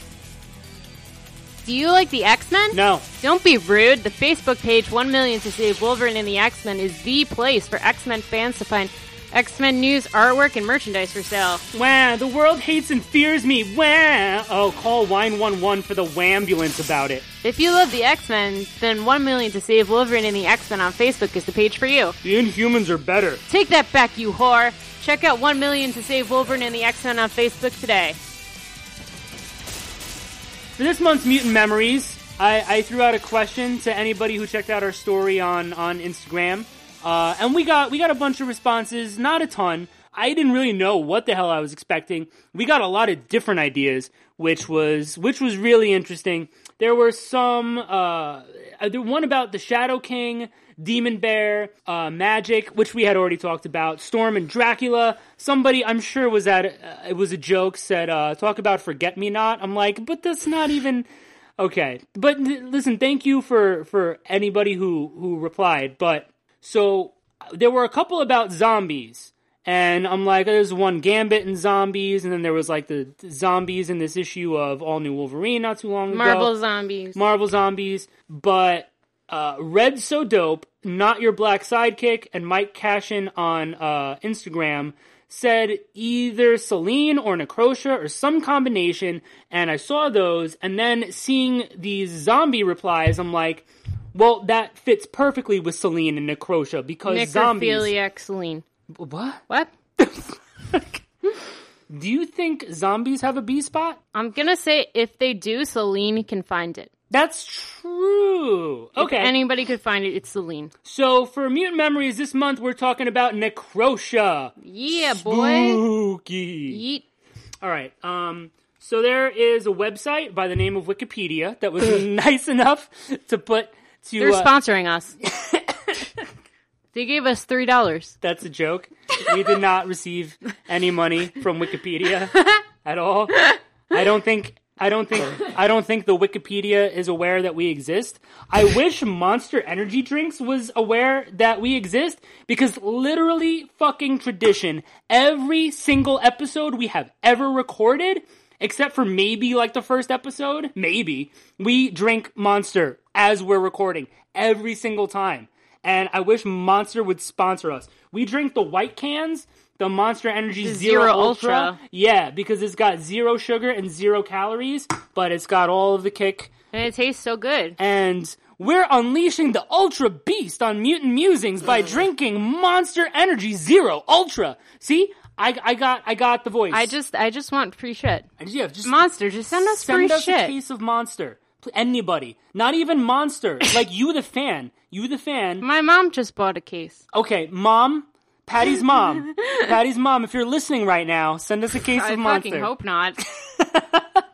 Do you like the X-Men? No, Don't be rude. The Facebook page 1 Million to Save Wolverine and the X-Men is the place for X-Men fans to find X-Men news, artwork, and merchandise for sale. Wah, the world hates and fears me. Wah. Oh, call Wine 11 for the Wambulance about it. If you love the X-Men, then 1 Million to Save Wolverine and the X-Men on Facebook is the page for you. The Inhumans are better. Take that back, you whore! Check out 1 Million to Save Wolverine and the X-Men on Facebook today. For this month's Mutant Memories, I, I threw out a question to anybody who checked out our story on, on Instagram. Uh, and we got we got a bunch of responses, not a ton. I didn't really know what the hell I was expecting. We got a lot of different ideas, which was which was really interesting. There were some uh, one about the Shadow King, Demon Bear, uh, Magic, which we had already talked about. Storm and Dracula. Somebody I'm sure was at uh, it was a joke said uh, talk about Forget Me Not. I'm like, but that's not even okay. But listen, thank you for for anybody who who replied. But so there were a couple about zombies. And I'm like, there's one Gambit and zombies, and then there was like the zombies in this issue of All New Wolverine not too long ago. Marvel Zombies. Marvel Zombies, but uh, Red So Dope, Not Your Black Sidekick, and Mike Cashin on uh, Instagram said either Selene or Necrosha or some combination, and I saw those, and then seeing these zombie replies, I'm like, well, that fits perfectly with Selene and Necrosha because zombies. Necrophiliac Selene. What? What? Do you think zombies have a B spot? I'm gonna say if they do, Selene can find it. That's true. Okay. If anybody could find it, it's Selene. So for Mutant Memories this month, we're talking about Necrosha. Yeah, boy. Spooky. Yeet. All right. Um. So there is a website by the name of Wikipedia that was nice enough to put to. They're uh, sponsoring us. they gave us three dollars. that's a joke. We did not receive any money from Wikipedia at all. I don't think. I don't think. I don't think the Wikipedia is aware that we exist. I wish Monster Energy Drinks was aware that we exist because literally fucking tradition. Every single episode we have ever recorded except for maybe like the first episode, maybe, we drink Monster as we're recording every single time. And I wish Monster would sponsor us. We drink the white cans, the Monster Energy The Zero, Zero Ultra. Ultra. Yeah, because it's got zero sugar and zero calories, but it's got all of the kick And it tastes so good. and we're unleashing the Ultra Beast on Mutant Musings by drinking Monster Energy Zero Ultra. See, I, I got I got the voice. I just I just want free shit. I just, yeah, just Monster, just send us send free us a shit. case of Monster. Anybody, not even Monster, like you, the fan. You, the fan. My mom just bought a case. Okay, mom, Patty's mom, Patty's mom. If you're listening right now, send us a case I of Monster. I fucking hope not.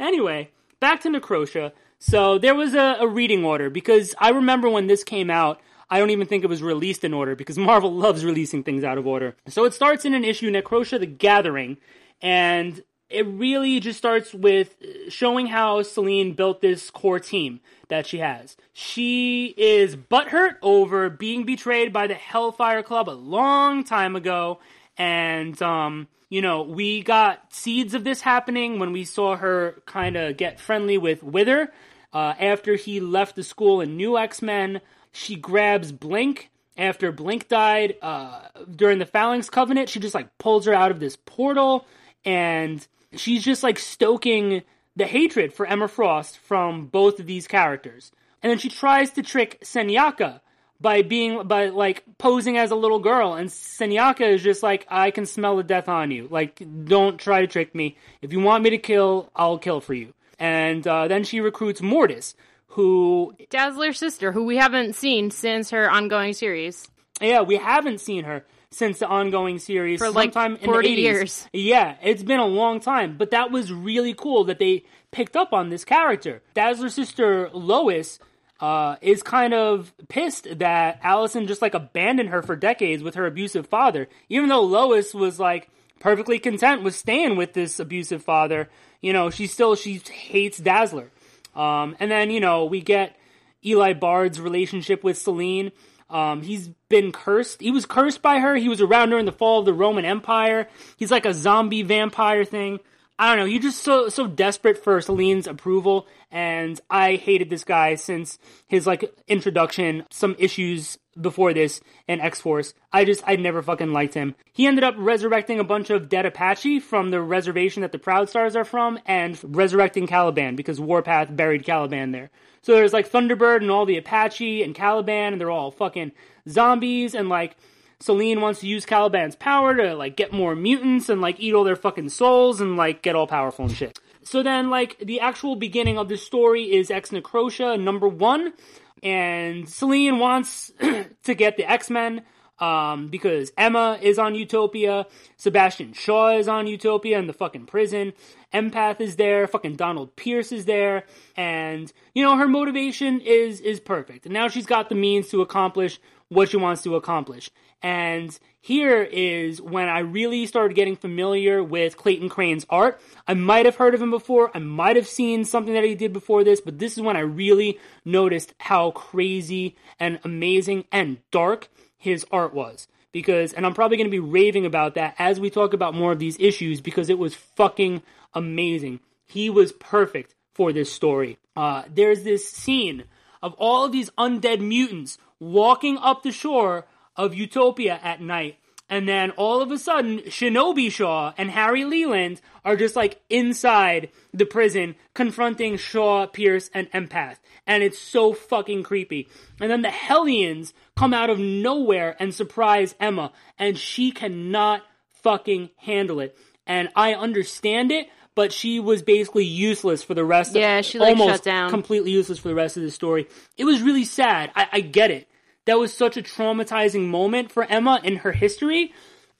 Anyway, back to Necrosha. So there was a, a reading order because I remember when this came out, I don't even think it was released in order because Marvel loves releasing things out of order. So it starts in an issue, Necrosha the Gathering, and it really just starts with showing how Selene built this core team that she has. She is butthurt over being betrayed by the Hellfire Club a long time ago, and um, you know, we got seeds of this happening when we saw her kind of get friendly with Wither. Uh, after he left the school in New X Men, she grabs Blink. After Blink died uh, during the Phalanx Covenant, she just like pulls her out of this portal, and she's just like stoking the hatred for Emma Frost from both of these characters. And then she tries to trick Senyaka by being by like posing as a little girl and Senyaka is just like I can smell the death on you. Like don't try to trick me. If you want me to kill, I'll kill for you. And uh, then she recruits Mortis, who Dazzler's sister, who we haven't seen since her ongoing series. yeah, we haven't seen her since the ongoing series For, like, sometime in 40 the 80s. years. Yeah, it's been a long time, but that was really cool that they picked up on this character. Dazzler's sister Lois uh, is kind of pissed that Allison just like abandoned her for decades with her abusive father, even though Lois was like perfectly content with staying with this abusive father. You know, she still she hates Dazzler. Um, and then you know we get Eli Bard's relationship with Selene. Um, he's been cursed. He was cursed by her. He was around during the fall of the Roman Empire. He's like a zombie vampire thing. I don't know. You're just so so desperate for Selene's approval, and I hated this guy since his like introduction. Some issues before this in X Force. I just I never fucking liked him. He ended up resurrecting a bunch of dead Apache from the reservation that the Proud Stars are from, and resurrecting Caliban because Warpath buried Caliban there. So there's like Thunderbird and all the Apache and Caliban, and they're all fucking zombies, and like Selene wants to use Caliban's power to like get more mutants and like eat all their fucking souls and like get all powerful and shit. So then like the actual beginning of the story is X Necrosha number one, and Selene wants to get the X Men. Um, because Emma is on Utopia, Sebastian Shaw is on Utopia in the fucking prison, Empath is there, fucking Donald Pierce is there, and you know her motivation is is perfect. And now she's got the means to accomplish what she wants to accomplish. And here is when I really started getting familiar with Clayton Crain's art. I might have heard of him before, I might have seen something that he did before this, but this is when I really noticed how crazy and amazing and dark his art was. Because, and I'm probably going to be raving about that as we talk about more of these issues because it was fucking amazing. He was perfect for this story. Uh, there's this scene of all of these undead mutants walking up the shore of Utopia at night. And then all of a sudden, Shinobi Shaw and Harry Leland are just like inside the prison confronting Shaw, Pierce, and Empath. And it's so fucking creepy. And then the Hellions come out of nowhere and surprise Emma. And she cannot fucking handle it. And I understand it, but she was basically useless for the rest Yeah, of she, like, almost shut down. completely useless for the rest of the story. It was really sad. I, I get it. That was such a traumatizing moment for Emma in her history.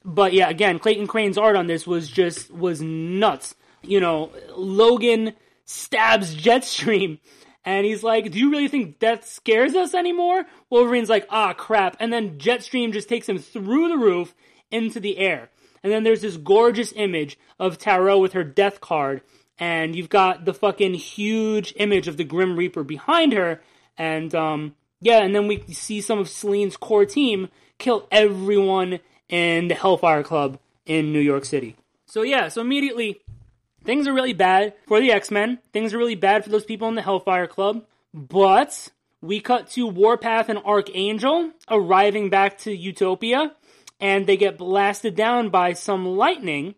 But yeah, again, Clayton Crain's art on this was just was nuts. You know, Logan stabs Jetstream and he's like, Do you really think death scares us anymore? Wolverine's like, ah crap. And then Jetstream just takes him through the roof into the air. And then there's this gorgeous image of Tarot with her death card. And you've got the fucking huge image of the Grim Reaper behind her. And um, yeah, and then we see some of Selene's core team kill everyone in the Hellfire Club in New York City. So yeah, so immediately things are really bad for the X Men. Things are really bad for those people in the Hellfire Club. But we cut to Warpath and Archangel arriving back to Utopia, and they get blasted down by some lightning.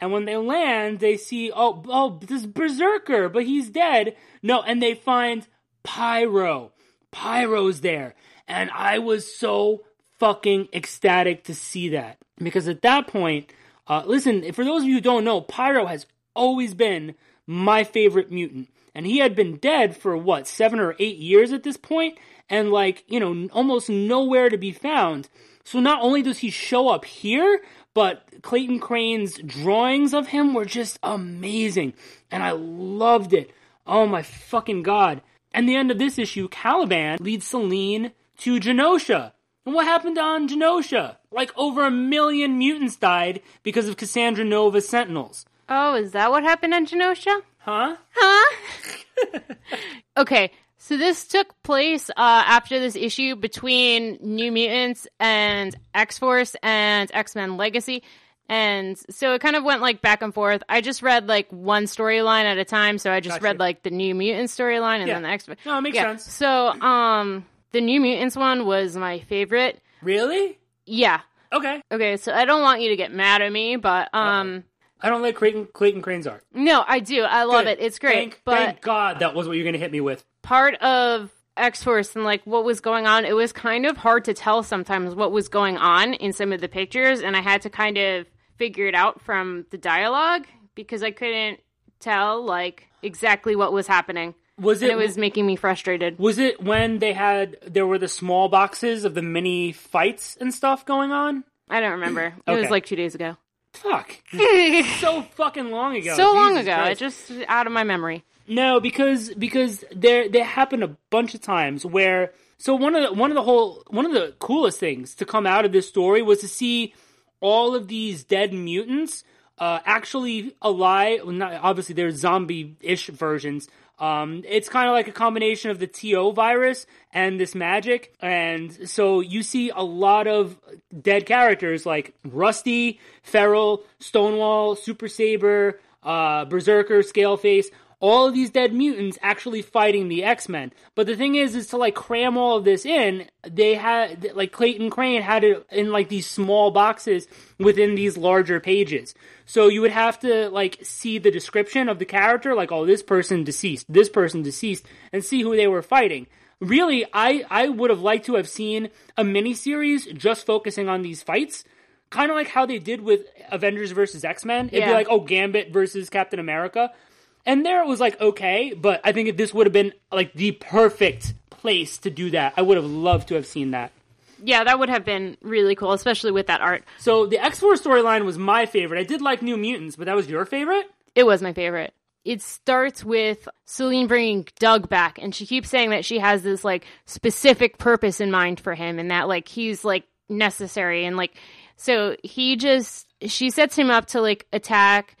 And when they land, they see, oh, oh, this Berserker, but he's dead. No, and they find Pyro. Pyro's there. And I was so fucking ecstatic to see that. Because at that point, uh, listen, for those of you who don't know, Pyro has always been my favorite mutant. And he had been dead for what, seven or eight years at this point, and like, you know, almost nowhere to be found. So not only does he show up here, but Clayton Crain's drawings of him were just amazing. And I loved it. Oh my fucking god. And the end of this issue, Caliban leads Selene to Genosha. And what happened on Genosha? Like over a million mutants died because of Cassandra Nova's Sentinels. Oh, is that what happened on Genosha? Huh? Huh? okay, so this took place uh, after this issue between New Mutants and X Force and X Men Legacy. And so it kind of went like back and forth. I just read like one storyline at a time. So I just Gotcha. read like the New Mutant storyline and Yeah. then the X Men. No, it makes yeah. sense. So um, the New Mutants one was my favorite. Really? Yeah. Okay. Okay, so I don't want you to get mad at me, but um, I don't like Clayton, Clayton Crain's art. no, I do. I love Good. it. It's great. Thank, but thank God that was what you're going to hit me with. part of X Force and like what was going on, it was kind of hard to tell sometimes what was going on in some of the pictures, and I had to kind of figure it out from the dialogue because I couldn't tell like exactly what was happening. Was And it, it was making me frustrated. was it when they had there were the small boxes of the mini fights and stuff going on? I don't remember. It was like two days ago. Fuck. so fucking long ago. so long ago. Christ. It just out of my memory. No, because because there there happened a bunch of times where so one of the one of the whole one of the coolest things to come out of this story was to see all of these dead mutants uh, actually alive. well, Not, obviously, they're zombie-ish versions. Um, it's kind of like a combination of the TO virus and this magic, and so you see a lot of dead characters like Rusty, Feral, Stonewall, Super Saber, uh, Berserker, Scaleface all of these dead mutants actually fighting the X-Men. But the thing is, is to like cram all of this in, they had, like Clayton Crain had it in like these small boxes within these larger pages. So you would have to like see the description of the character, like, oh, this person deceased, this person deceased, and see who they were fighting. Really, I, I would have liked to have seen a miniseries just focusing on these fights. Kind of like how they did with Avengers versus X Men. It'd be like, oh, Gambit versus Captain America. And there it was like, okay, but I think if this would have been like the perfect place to do that. I would have loved to have seen that. Yeah, that would have been really cool, especially with that art. So the X Force storyline was my favorite. I did like New Mutants, but that was your favorite? It was my favorite. It starts with Selene bringing Doug back, and she keeps saying that she has this like specific purpose in mind for him, and that like he's like necessary, and like so he just she sets him up to like attack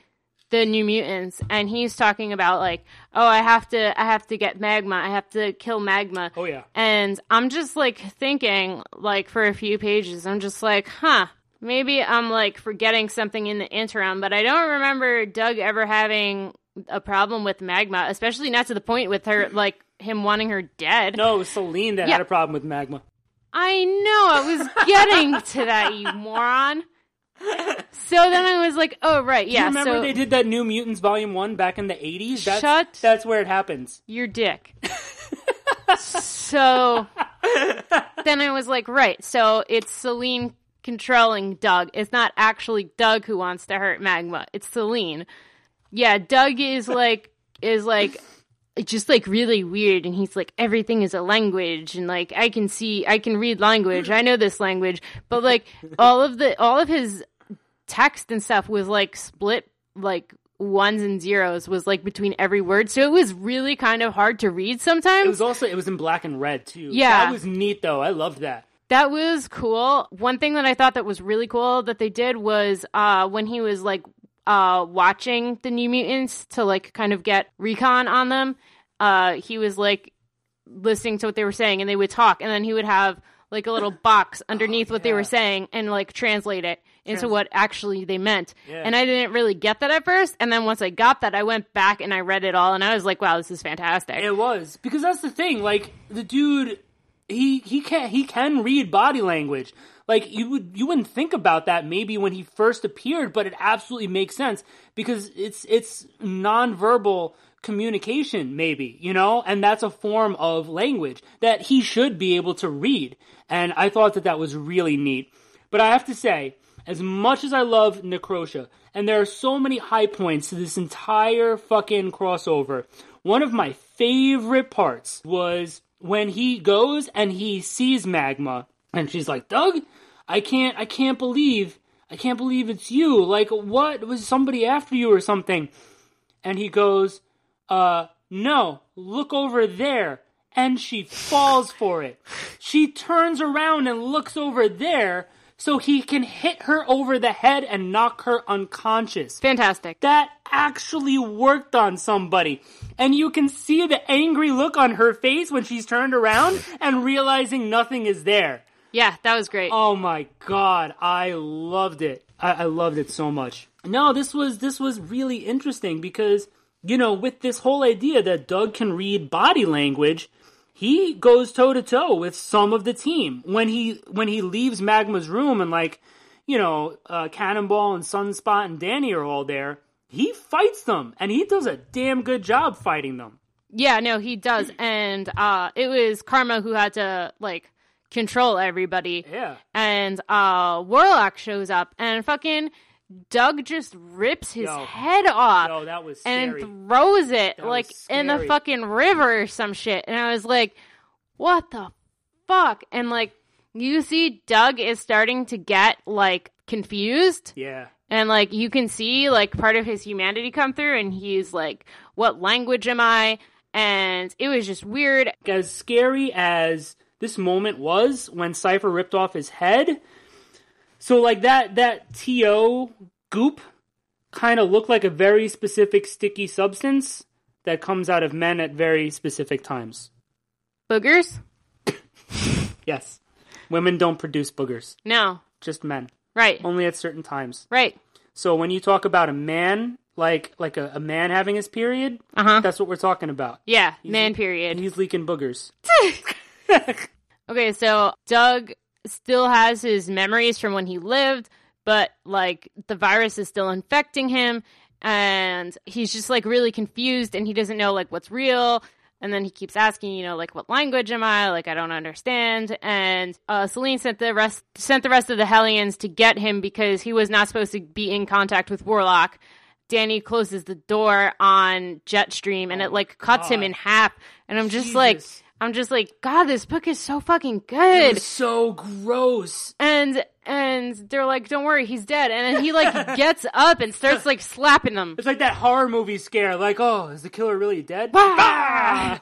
the New Mutants, and he's talking about like, oh, I have to, I have to get Magma, I have to kill Magma. Oh, yeah. And I'm just like thinking, like for a few pages, I'm just like, huh, maybe I'm like forgetting something in the interim, but I don't remember Doug ever having a problem with Magma, especially not to the point with her, like him wanting her dead. No, it was Selene that Yeah. had a problem with Magma. I know, I was getting to that, you moron. So then I was like, oh, right, yeah, you remember so they did that New Mutants Volume 1 back in the 80s? That's, Shut- That's where it happens. your dick. so then I was like, right, so it's Selene controlling Doug. It's not actually Doug who wants to hurt Magma. It's Selene. Yeah, Doug is like is like just like really weird and he's like everything is a language and like I can see I can read language. I know this language. But like all of the all of his text and stuff was like split like ones and zeros was like between every word. So it was really kind of hard to read sometimes. It was also it was in black and red too. Yeah. That was neat though. I loved that. That was cool. One thing that I thought that was really cool that they did was uh when he was like uh watching the New Mutants to like kind of get recon on them, uh he was like listening to what they were saying and they would talk and then he would have like a little box underneath what they were saying and like translate it into Trans- what actually they meant. Yeah. And I didn't really get that at first. And then once I got that, I went back and I read it all and I was like, wow, this is fantastic. It was because that's the thing. Like the dude, he he can he can read body language. Like you would you wouldn't think about that maybe when he first appeared, but it absolutely makes sense because it's it's nonverbal communication maybe you know? And that's a form of language that he should be able to read. And i thought that that was really neat. But i have to say as much as i love necrosha and there are so many high points to this entire fucking crossover one of my favorite parts was when he goes and he sees magma and she's like doug i can't i can't believe i can't believe it's you like what was somebody after you or something and he goes, uh, no, look over there. And she falls for it. She turns around and looks over there so he can hit her over the head and knock her unconscious. Fantastic. That actually worked on somebody. And you can see the angry look on her face when she's turned around and realizing nothing is there. Yeah, that was great. Oh my god, I loved it. I, I loved it so much. No, this was this was really interesting because you know with this whole idea that Doug can read body language, he goes toe to toe with some of the team when he when he leaves Magma's room and like you know uh, Cannonball and Sunspot and Danny are all there. He fights them and he does a damn good job fighting them. Yeah, no, he does. And uh it was Karma who had to like control everybody. Yeah. And uh Warlock shows up and fucking Doug just rips his Yo. head off that was and throws it That like in the fucking river or some shit. And I was like, what the fuck? And like you see Doug is starting to get like confused yeah. and like you can see like part of his humanity come through and he's like what language am i and it was just weird as scary as this moment was when Cypher ripped off his head. So like that that TO goop kind of looked like a very specific sticky substance that comes out of men at very specific times. boogers Yes. Women don't produce boogers, no just men. right Only at certain times. right So when you talk about a man like like a, a man having his period, uh-huh that's what we're talking about. yeah man period And he's leaking boogers. okay so doug still has his memories from when he lived but like the virus is still infecting him and he's just like really confused and he doesn't know like what's real. And then he keeps asking you know like what language am i? Like i don't understand. And uh selene sent the rest sent the rest of the hellions to get him because he was not supposed to be in contact with warlock. Danny closes the door on jetstream and it like cuts him in half. And i'm just like Jesus. I'm just like god this book is so fucking good was so gross. and and they're like don't worry he's dead and then he like gets up and starts like slapping them It's like that horror movie scare, like, oh, is the killer really dead? Bah!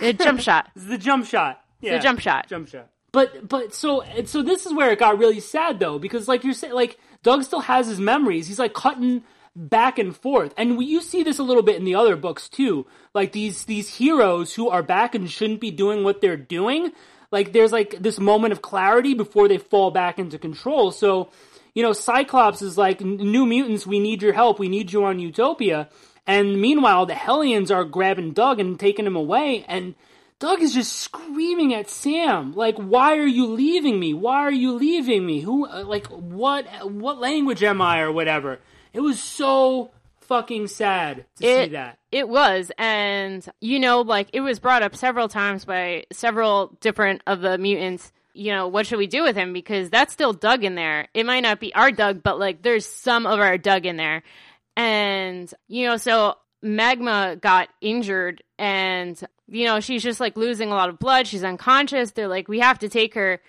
A jump shot This is the jump shot. Yeah, the jump shot Jump shot. But but so so this is where it got really sad though because like you're saying like Doug still has his memories. He's like cutting back and forth, and we, you see this a little bit in the other books too. Like these these heroes who are back and shouldn't be doing what they're doing. Like there's like this moment of clarity before they fall back into control. So you know Cyclops is like new mutants. We need your help. We need you on Utopia. And meanwhile, the Hellions are grabbing Doug and taking him away, and Doug is just screaming at Sam, like, "Why are you leaving me? Why are you leaving me? Who, uh, like, what, what language am I, or whatever?" It was so fucking sad to see that. it was and you know like it was brought up several times by several different of the mutants. You know what should we do with him? Because that's still doug in there. It might not be our doug but like there's some of our doug in there. And you know so magma got injured and you know she's just like losing a lot of blood. She's unconscious. They're like we have to take her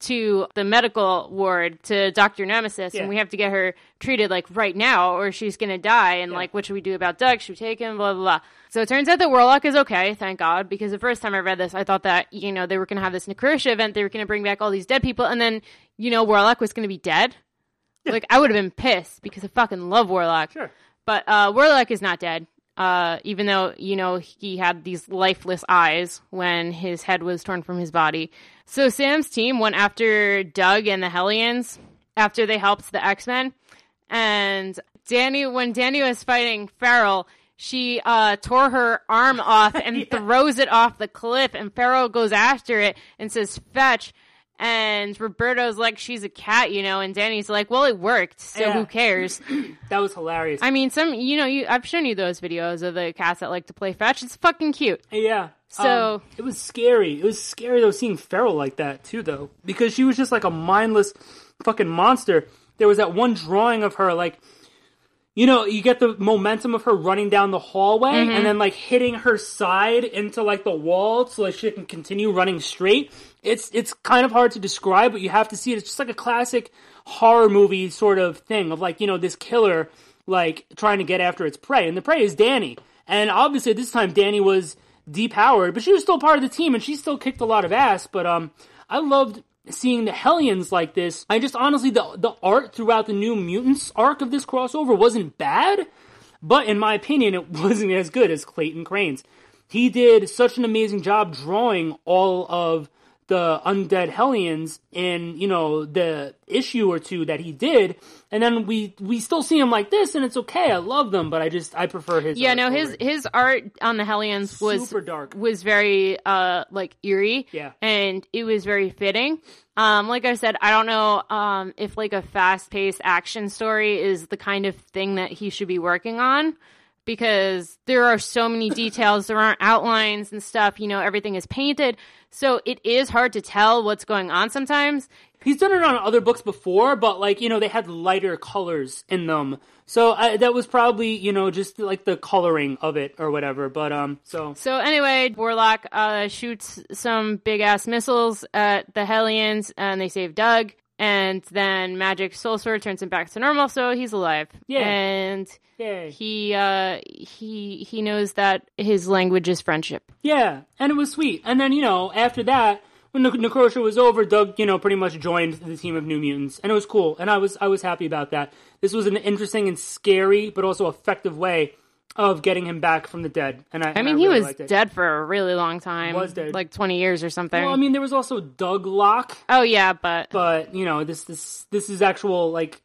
to the medical ward to Dr. Nemesis Yeah. and we have to get her treated like right now or she's going to die and like what should we do about Doug? Should we take him? Blah blah blah. So it turns out that Warlock is okay, thank God, because the first time I read this I thought that, you know, they were going to have this Necrosha event, they were going to bring back all these dead people and then, you know, Warlock was going to be dead. Like I would have been pissed because I fucking love Warlock. Sure. But uh Warlock is not dead. Uh, even though you know he had these lifeless eyes when his head was torn from his body. So Sam's team went after Doug and the Hellions after they helped the X Men, and Danny when Danny was fighting Feral. She uh, tore her arm off and yeah. throws it off the cliff, and Feral goes after it and says, "Fetch!" And Roberto's like, she's a cat, you know, and Danny's like, well, it worked, so yeah. who cares? that was hilarious. I mean, some, you know, you, I've shown you those videos of the cats that like to play fetch. It's fucking cute. Yeah. So um, it was scary. It was scary though seeing Feral like that too, though, because she was just like a mindless fucking monster. There was that one drawing of her like you know, you get the momentum of her running down the hallway mm-hmm. and then like hitting her side into like the wall so like she can continue running straight. It's it's kind of hard to describe, but you have to see it. It's just like a classic horror movie sort of thing of like, you know, this killer like trying to get after its prey. And the prey is Danny. And obviously this time Danny was depowered, but she was still part of the team and she still kicked a lot of ass. But um I loved seeing the Hellions like this, I just honestly the the art throughout the New Mutants arc of this crossover wasn't bad, but in my opinion, it wasn't as good as Clayton Crain's. He did such an amazing job drawing all of the undead hellions in you know the issue or two that he did. And then we we still see him like this and it's okay. I love them but i just i prefer his yeah no his his art on the hellions was super dark. was very uh like eerie. Yeah. And it was very fitting. Um like i said i don't know um if like a fast-paced action story is the kind of thing that he should be working on because there are so many details. There aren't outlines and stuff. You know, everything is painted. So it is hard to tell what's going on sometimes. He's done it on other books before, but like, you know, they had lighter colors in them. So I, that was probably, you know, just like the coloring of it or whatever. But, um, so. So anyway, Warlock, uh, shoots some big ass missiles at the Hellions and they save Doug and then magic Soul Sword turns him back to normal, so he's alive. Yeah, and he uh, he he knows that his language is friendship. Yeah, and it was sweet. And then you know after that, when the Necrosha was over, Doug you know pretty much joined the team of New Mutants, and it was cool. And I was I was happy about that. This was an interesting and scary, but also effective way of getting him back from the dead. And I, I mean, I he was dead for a really long time. Was dead, like twenty years or something. Well, I mean, there was also Doug Locke. Oh yeah, but but you know, this this this is actual like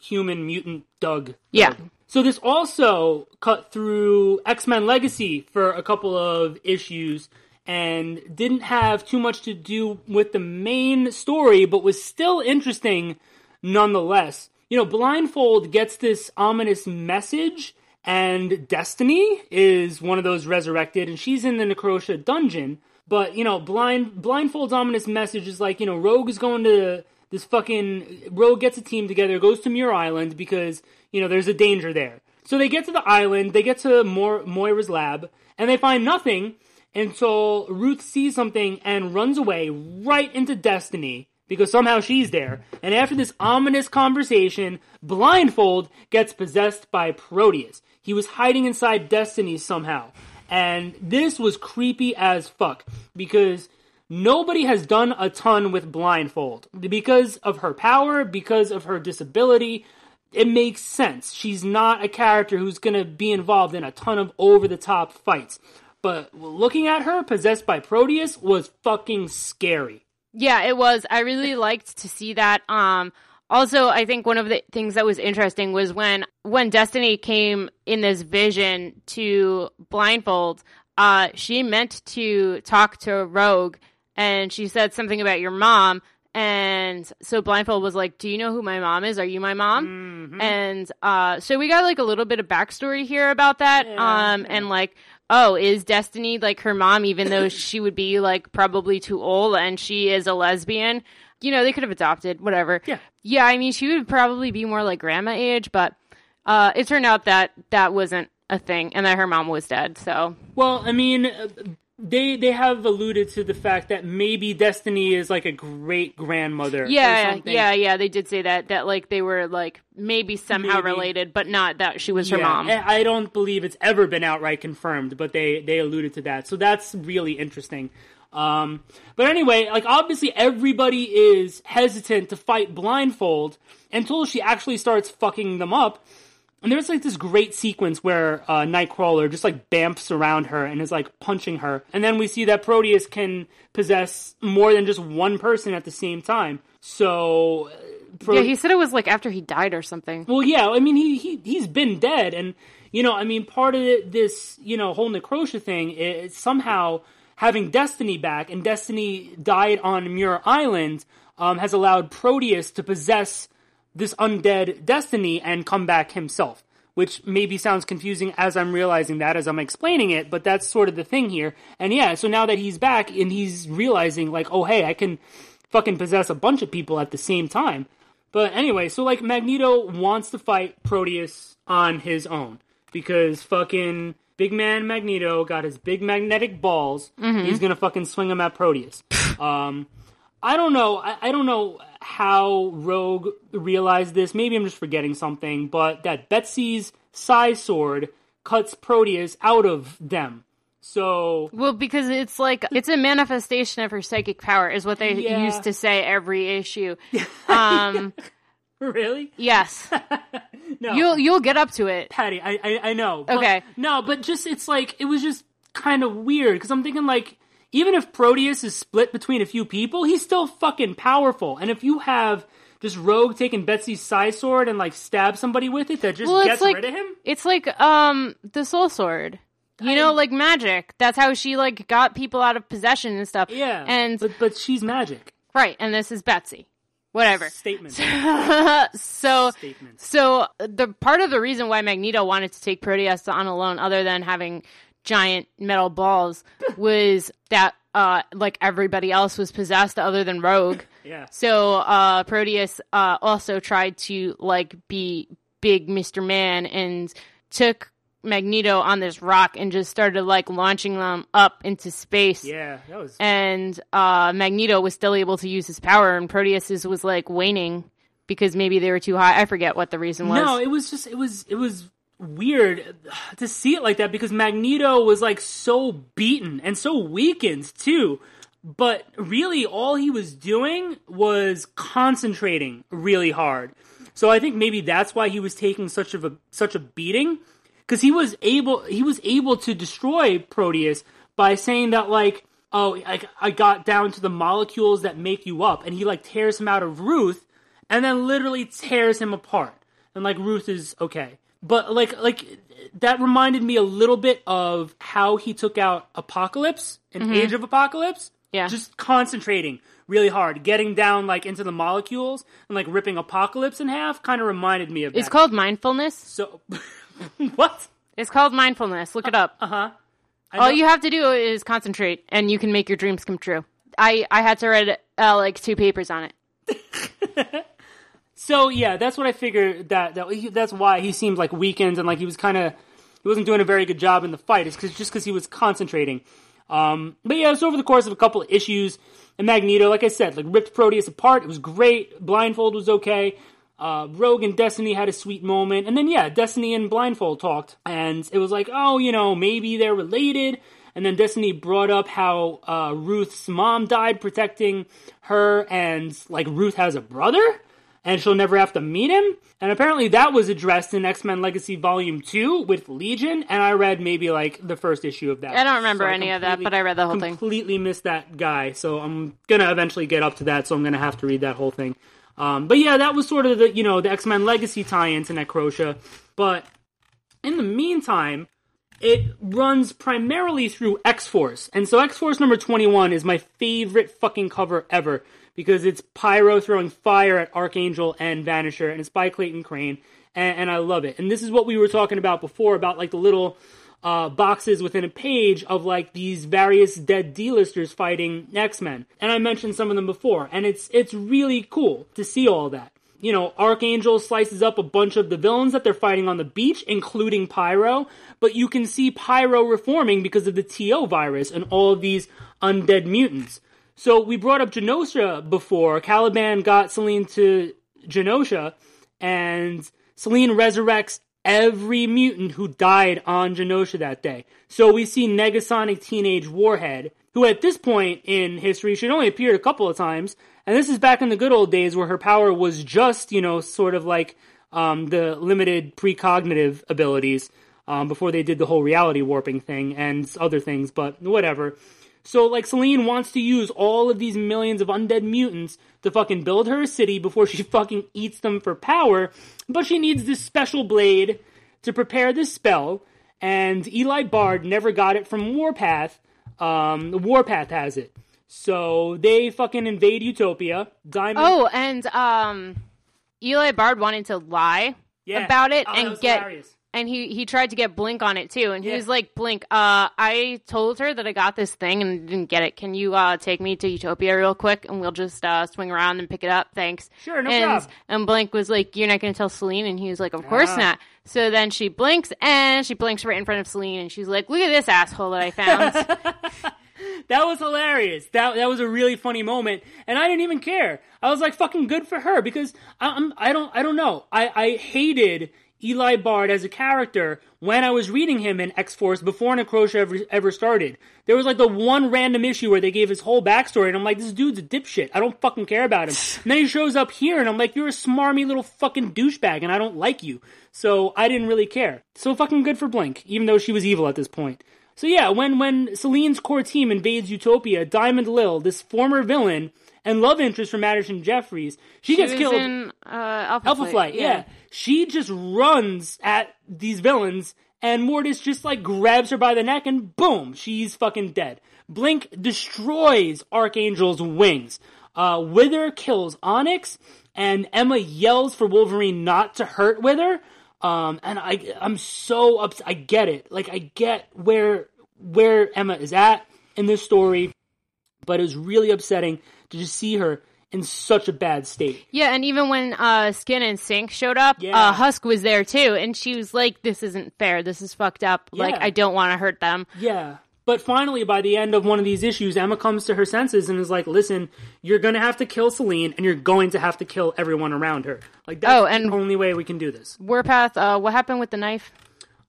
human mutant Doug. Yeah. So this also cut through X Men Legacy for a couple of issues and didn't have too much to do with the main story, but was still interesting nonetheless. You know, Blindfold gets this ominous message and Destiny is one of those resurrected, and she's in the Necrosha dungeon. But you know, blind blindfold's ominous message is like, you know, Rogue is going to this fucking Rogue gets a team together, goes to Muir Island because you know there's a danger there. So they get to the island, they get to Mo- Moira's lab, and they find nothing until Ruth sees something and runs away right into Destiny because somehow she's there. And after this ominous conversation, Blindfold gets possessed by Proteus. He was hiding inside Destiny somehow. And this was creepy as fuck because nobody has done a ton with Blindfold. Because of her power, because of her disability, it makes sense. She's not a character who's going to be involved in a ton of over the top fights. But looking at her possessed by Proteus was fucking scary. Yeah, it was. I really liked to see that. Um, also, I think one of the things that was interesting was when when Destiny came in this vision to Blindfold, uh, she meant to talk to Rogue, and she said something about your mom. And so Blindfold was like, "Do you know who my mom is? Are you my mom?" Mm-hmm. And uh, so we got like a little bit of backstory here about that. Yeah, um, and like, oh, is Destiny like her mom, even though she would be like probably too old and she is a lesbian? You know, they could have adopted, whatever. Yeah. Yeah, I mean, she would probably be more like grandma age, but uh, it turned out that that wasn't a thing and that her mom was dead, so. Well, I mean, uh, they they have alluded to the fact that maybe Destiny is like a great grandmother. Yeah, yeah, yeah. They did say that that like they were like maybe somehow maybe. related, but not that she was her mom. I don't believe it's ever been outright confirmed, but they they alluded to that. So that's really interesting. Um, but anyway, like obviously everybody is hesitant to fight blindfold until she actually starts fucking them up. And there's like this great sequence where uh, Nightcrawler just like bamfs around her and is like punching her. And then we see that Proteus can possess more than just one person at the same time. So. uh, Pro- Yeah, he said it was like after he died or something. well, yeah, I mean, he, he, he's been dead. And, you know, I mean, part of this, you know, whole Necrosha thing is somehow having Destiny back, and Destiny died on Muir Island, um, has allowed Proteus to possess this undead Destiny and come back himself. Which maybe sounds confusing as I'm realizing that as I'm explaining it, but that's sort of the thing here. And yeah, so now that he's back and he's realizing, like, oh hey, I can fucking possess a bunch of people at the same time. But anyway, so like Magneto wants to fight Proteus on his own because fucking big man Magneto got his big magnetic balls. He's gonna fucking swing them at Proteus. um, I don't know. I, I don't know how Rogue realized this. Maybe I'm just forgetting something. But that Betsy's Psi Sword cuts Proteus out of them. So Well, because it's like it's a manifestation of her psychic power, is what they Yeah. used to say every issue. Um, really, yes, no, you'll you'll get up to it. Patty, I I, I know. But- Okay. no, but just it's like it was just kind of weird because I'm thinking like even if Proteus is split between a few people, he's still fucking powerful. And if you have just Rogue taking Betsy's Psi Sword and like stab somebody with it that just Well, gets like rid of him, it's like um the Soul Sword. You know, like magic. That's how she like got people out of possession and stuff. yeah. and but but she's magic. right, and this is Betsy. Whatever. Statement. so Statements. so the part of the reason why Magneto wanted to take Proteus on alone, other than having giant metal balls, was that uh like everybody else was possessed other than Rogue. Yeah. So uh Proteus uh also tried to like be big Mr. Man and took Magneto on this rock and just started like launching them up into space Yeah, that was and uh, Magneto was still able to use his power, and Proteus's was like waning because maybe they were too high. I forget what the reason was. No, it was just it was it was weird to see it like that because Magneto was like so beaten and so weakened too. But really all he was doing was concentrating really hard. So I think maybe that's why he was taking such of a such a beating cuz he was able he was able to destroy Proteus by saying that like oh I, I got down to the molecules that make you up and he like tears him out of Ruth and then literally tears him apart. And like Ruth is okay. But like like that reminded me a little bit of how he took out Apocalypse in mm-hmm. Age of Apocalypse. Yeah. Just concentrating really hard, getting down like into the molecules and like ripping Apocalypse in half kind of reminded me of it's that. called mindfulness. so what? It's called mindfulness. Look it up. Uh-huh. All you have to do is concentrate, and you can make your dreams come true. I I had to write uh, like two papers on it. So yeah, that's what I figured. That that he, that's why he seemed like weakened and like he was kind of he wasn't doing a very good job in the fight. It's cause, just because he was concentrating. Um, but yeah, it's over the course of a couple of issues. And Magneto, like I said, like ripped Proteus apart. It was great. Blindfold was okay. Uh, Rogue and Destiny had a sweet moment, and then yeah, Destiny and Blindfold talked, and it was like, oh, you know, maybe they're related. And then Destiny brought up how uh, Ruth's mom died protecting her, and like Ruth has a brother and she'll never have to meet him. And apparently that was addressed in X Men Legacy Volume 2 with Legion, and I read maybe like the first issue of that. I don't remember So any of that, but I read the whole thing. Completely missed that guy, so I'm gonna eventually get up to that, so I'm gonna have to read that whole thing. Um, but yeah, that was sort of the you know the X Men Legacy tie-in to Necrosha. But in the meantime, it runs primarily through X Force. And so X Force number 21 is my favorite fucking cover ever because it's Pyro throwing fire at Archangel and Vanisher, and it's by Clayton Crain, and, and I love it. And this is what we were talking about before about like the little uh, boxes within a page of like these various dead D-listers fighting X-Men. And I mentioned some of them before, and it's it's really cool to see all that you know, Archangel slices up a bunch of the villains that they're fighting on the beach, including Pyro, but you can see Pyro reforming because of the TO virus and all of these undead mutants. So we brought up Genosha before. Caliban got Selene to Genosha, and Selene resurrects every mutant who died on Genosha that day. So we see Negasonic Teenage Warhead, who at this point in history should only appeared a couple of times, and this is back in the good old days where her power was just, you know, sort of like um, the limited precognitive abilities um, before they did the whole reality warping thing and other things, but whatever. So, like, Selene wants to use all of these millions of undead mutants to fucking build her a city before she fucking eats them for power, but she needs this special blade to prepare this spell, and Eli Bard never got it from Warpath. Um, Warpath has it. So they fucking invade Utopia. Diamond. Oh, and um, Eli Bard wanted to lie Yeah. about it Oh, and get hilarious. And he he tried to get Blink on it too, and he Yeah. was like, "Blink, uh, I told her that I got this thing and didn't get it. Can you uh take me to Utopia real quick, and we'll just uh swing around and pick it up? Thanks." Sure, no and, problem. And Blink was like, "You're not going to tell Selene," and he was like, "Of course Ah. not." So then she blinks, and she blinks right in front of Selene, and she's like, "Look at this asshole that I found." That was hilarious. That that was a really funny moment, and I didn't even care. I was like, "Fucking good for her," because I, I'm I don't I don't know. I I hated Eli Bard as a character when I was reading him in X Force before Necrosha ever ever started. There was like the one random issue where they gave his whole backstory, and I'm like, "This dude's a dipshit. I don't fucking care about him." and then he shows up here, and I'm like, "You're a smarmy little fucking douchebag, and I don't like you." So I didn't really care. So fucking good for Blink, even though she was evil at this point. So yeah, when when Selene's core team invades Utopia, Diamond Lil, this former villain and love interest from Madison Jeffries, she, She gets killed. in uh, Alpha, Alpha Flight, yeah. She just runs at these villains, and Mortis just like grabs her by the neck, and boom, she's fucking dead. Blink destroys Archangel's wings. Uh, Wither kills Onyx, and Emma yells for Wolverine not to hurt Wither. Um, and I, I'm so upset. I get it. Like I get where where Emma is at in this story, but it was really upsetting to just see her in such a bad state. Yeah, and even when uh, Skin and Synch showed up, Yeah. uh, Husk was there too, and she was like, "This isn't fair. This is fucked up. Like, I don't want to hurt them." Yeah. But finally, by the end of one of these issues, Emma comes to her senses and is like, listen, you're going to have to kill Selene and you're going to have to kill everyone around her. Like, that's Oh, and- the only way we can do this. Warpath, uh, what happened with the knife?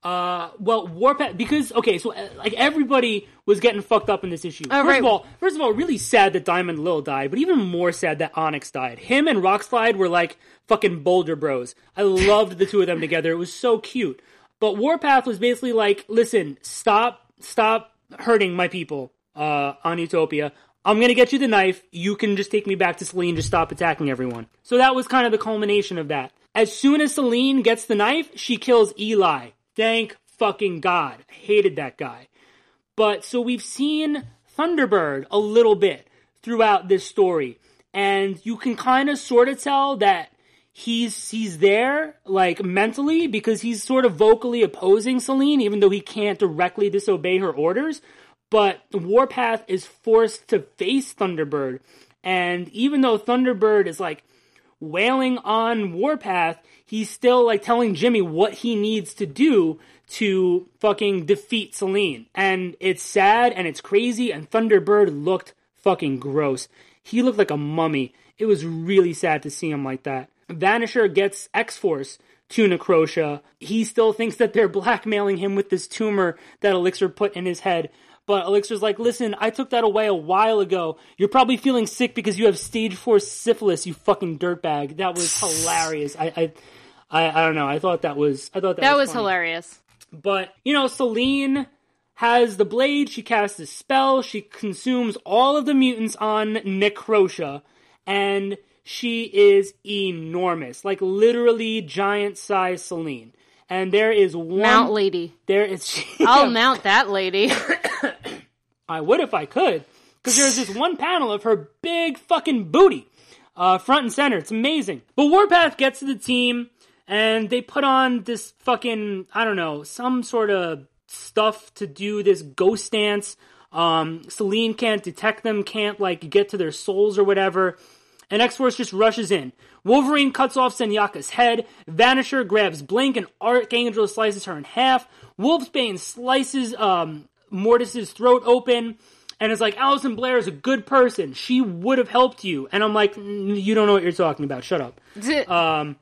Uh, well, Warpath, because, okay, so, uh, like, everybody was getting fucked up in this issue. Oh, first right. of all, first of all, really sad that Diamond Lil died, but even more sad that Onyx died. Him and Rockslide were like fucking Boulder Bros. I loved the two of them together. It was so cute. But Warpath was basically like, listen, stop, stop hurting my people, uh, on Utopia. I'm gonna get you the knife. You can just take me back to Selene. Just stop attacking everyone. So that was kind of the culmination of that. As soon as Selene gets the knife, she kills Eli. Thank fucking God. I hated that guy. But so we've seen Thunderbird a little bit throughout this story, and you can kind of sort of tell that he's he's there like mentally because he's sort of vocally opposing Selene, even though he can't directly disobey her orders. But Warpath is forced to face Thunderbird, and even though Thunderbird is like wailing on Warpath, he's still like telling Jimmy what he needs to do to fucking defeat Selene. And it's sad and it's crazy, and Thunderbird looked fucking gross. He looked like a mummy. It was really sad to see him like that. Vanisher gets X Force to Necrosha. He still thinks that they're blackmailing him with this tumor that Elixir put in his head. But Elixir's like, listen, I took that away a while ago. You're probably feeling sick because you have stage four syphilis, you fucking dirtbag. That was hilarious. I, I, I, I don't know. I thought that was, I thought that, That was funny. hilarious. But, you know, Selene has the blade, she casts a spell, she consumes all of the mutants on Necrosha, and she is enormous. Like literally giant size Selene. And there is one Mount lady. there is I'll mount that lady. I would if I could. Because there's this one panel of her big fucking booty. Uh, front and center. It's amazing. But Warpath gets to the team and they put on this fucking, I don't know, some sort of stuff to do this ghost dance. Um, Selene can't detect them, can't like get to their souls or whatever. And X-Force just rushes in. Wolverine cuts off Senyaka's head. Vanisher grabs Blink and Archangel slices her in half. Wolfsbane slices um, Mortis's throat open and is like, Alison Blaire is a good person. She would have helped you. And I'm like, "Mm, you don't know what you're talking about. Shut up. Um,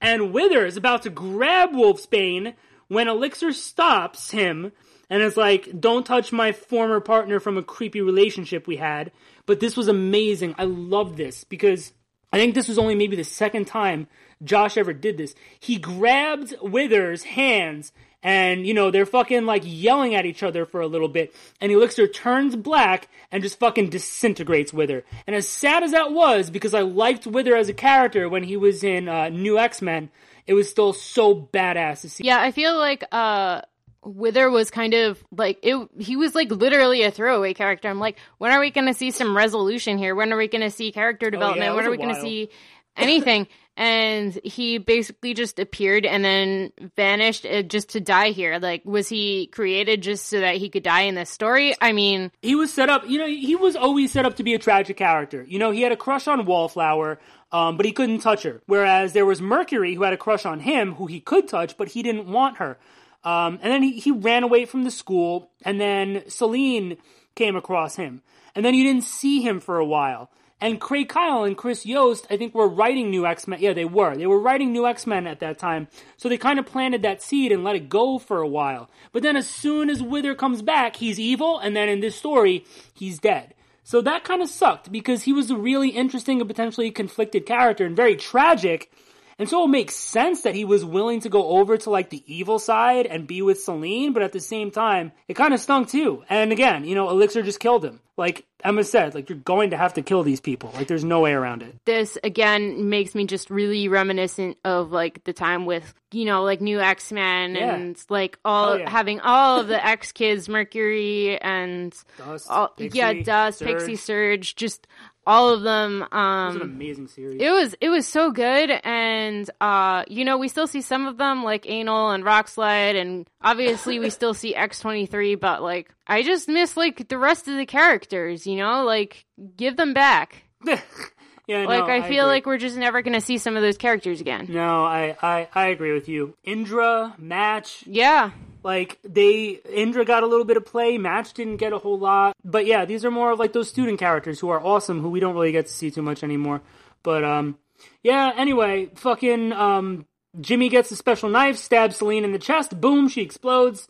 and Wither is about to grab Wolfsbane when Elixir stops him and is like, don't touch my former partner from a creepy relationship we had. But this was amazing. I love this because I think this was only maybe the second time Josh ever did this. He grabbed Wither's hands and, you know, they're fucking like yelling at each other for a little bit. And Elixir turns black and just fucking disintegrates Wither. And as sad as that was, because I liked Wither as a character when he was in uh, New X Men, it was still so badass to see. Yeah, I feel like uh Wither was kind of like it he was like literally a throwaway character. I'm like, when are we gonna see some resolution here? When are we gonna see character development? Oh, it when are we gonna see anything? and he basically just appeared and then vanished uh, just to die here. Like, was he created just so that he could die in this story? I mean, he was set up, you know, he was always set up to be a tragic character. You know, he had a crush on Wallflower, um, but he couldn't touch her. Whereas there was Mercury who had a crush on him, who he could touch, but he didn't want her. Um, and then he, he ran away from the school, and then Selene came across him. And then you didn't see him for a while. And Craig Kyle and Chris Yost, I think, were writing New X Men. Yeah, they were. They were writing New X Men at that time. So they kind of planted that seed and let it go for a while. But then as soon as Wither comes back, he's evil, and then in this story, he's dead. So that kind of sucked because he was a really interesting and potentially conflicted character and very tragic. And so it makes sense that he was willing to go over to like the evil side and be with Selene, but at the same time, it kind of stunk too. And again, you know, Elixir just killed him. Like Emma said, like you're going to have to kill these people. Like there's no way around it. this again makes me just really reminiscent of like the time with you know like new x-men Yeah. and like all Oh, yeah. having all of the x kids mercury and Dust, all, Pixie, yeah dust Surge. pixie surge just all of them It was an um amazing series. it was it was so good and uh you know we still see some of them like Anole and rockslide and obviously we still see x23 but like i just miss like the rest of the characters you know like give them back yeah, like no, I feel like we're just never gonna see some of those characters again. No, I, I, I agree with you. Indra, Match, Yeah, like they Indra got a little bit of play, Match didn't get a whole lot. But yeah, these are more of like those student characters who are awesome who we don't really get to see too much anymore. But um yeah, anyway, fucking um Jimmy gets a special knife, stabs Selene in the chest, boom, she explodes.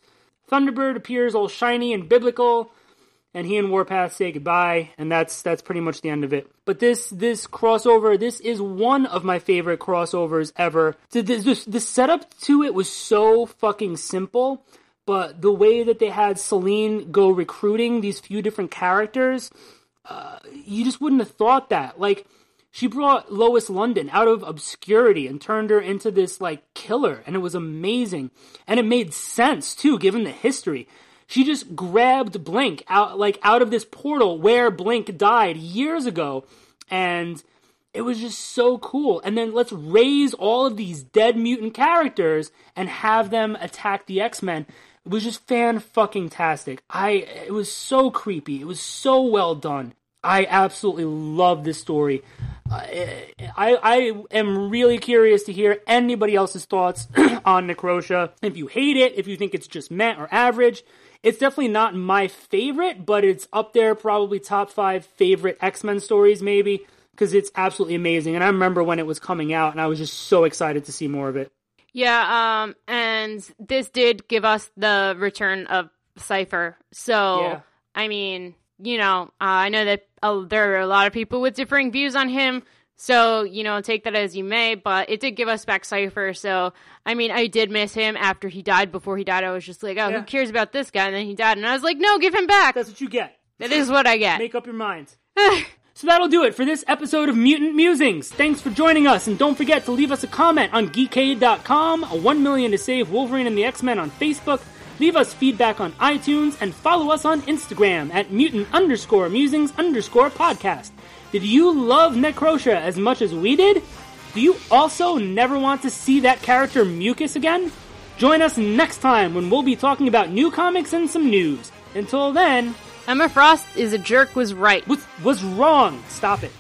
Thunderbird appears all shiny and biblical, and he and Warpath say goodbye, and that's that's pretty much the end of it. But this this crossover, this is one of my favorite crossovers ever. The, the, the, setup to it was so fucking simple, but the way that they had Selene go recruiting these few different characters, uh, you just wouldn't have thought that. Like she brought Lois London out of obscurity and turned her into this like killer, and it was amazing, and it made sense too, given the history. She just grabbed Blink out like out of this portal where Blink died years ago, and it was just so cool. And then let's raise all of these dead mutant characters and have them attack the X Men. It was just fan fucking tastic. I it was so creepy. It was so well done. I absolutely love this story. I, I I am really curious to hear anybody else's thoughts on Necrosha. If you hate it, if you think it's just meh or average, it's definitely not my favorite, but it's up there, probably top five favorite X Men stories, maybe, because it's absolutely amazing. And I remember when it was coming out, and I was just so excited to see more of it. yeah. Um, and this did give us the return of Cipher. So Yeah. I mean, you know, uh, I know that uh, there are a lot of people with differing views on him. So you know, take that as you may. But it did give us back Cipher. So I mean, I did miss him after he died. Before he died, I was just like, oh, Yeah. who cares about this guy? And then he died, and I was like, no, give him back. That's what you get. That is what I get. Make up your minds. So that'll do it for this episode of Mutant Musings. Thanks for joining us, and don't forget to leave us a comment on geekade.com, a 1 million to save Wolverine and the X-Men on Facebook, leave us feedback on iTunes, and follow us on Instagram at mutant underscore musings underscore podcast. Did you love Necrosha as much as we did? Do you also never want to see that character Mucus again? Join us next time when we'll be talking about new comics and some news. Until then, Emma Frost is a jerk. Was right. What's, what's wrong? Stop it.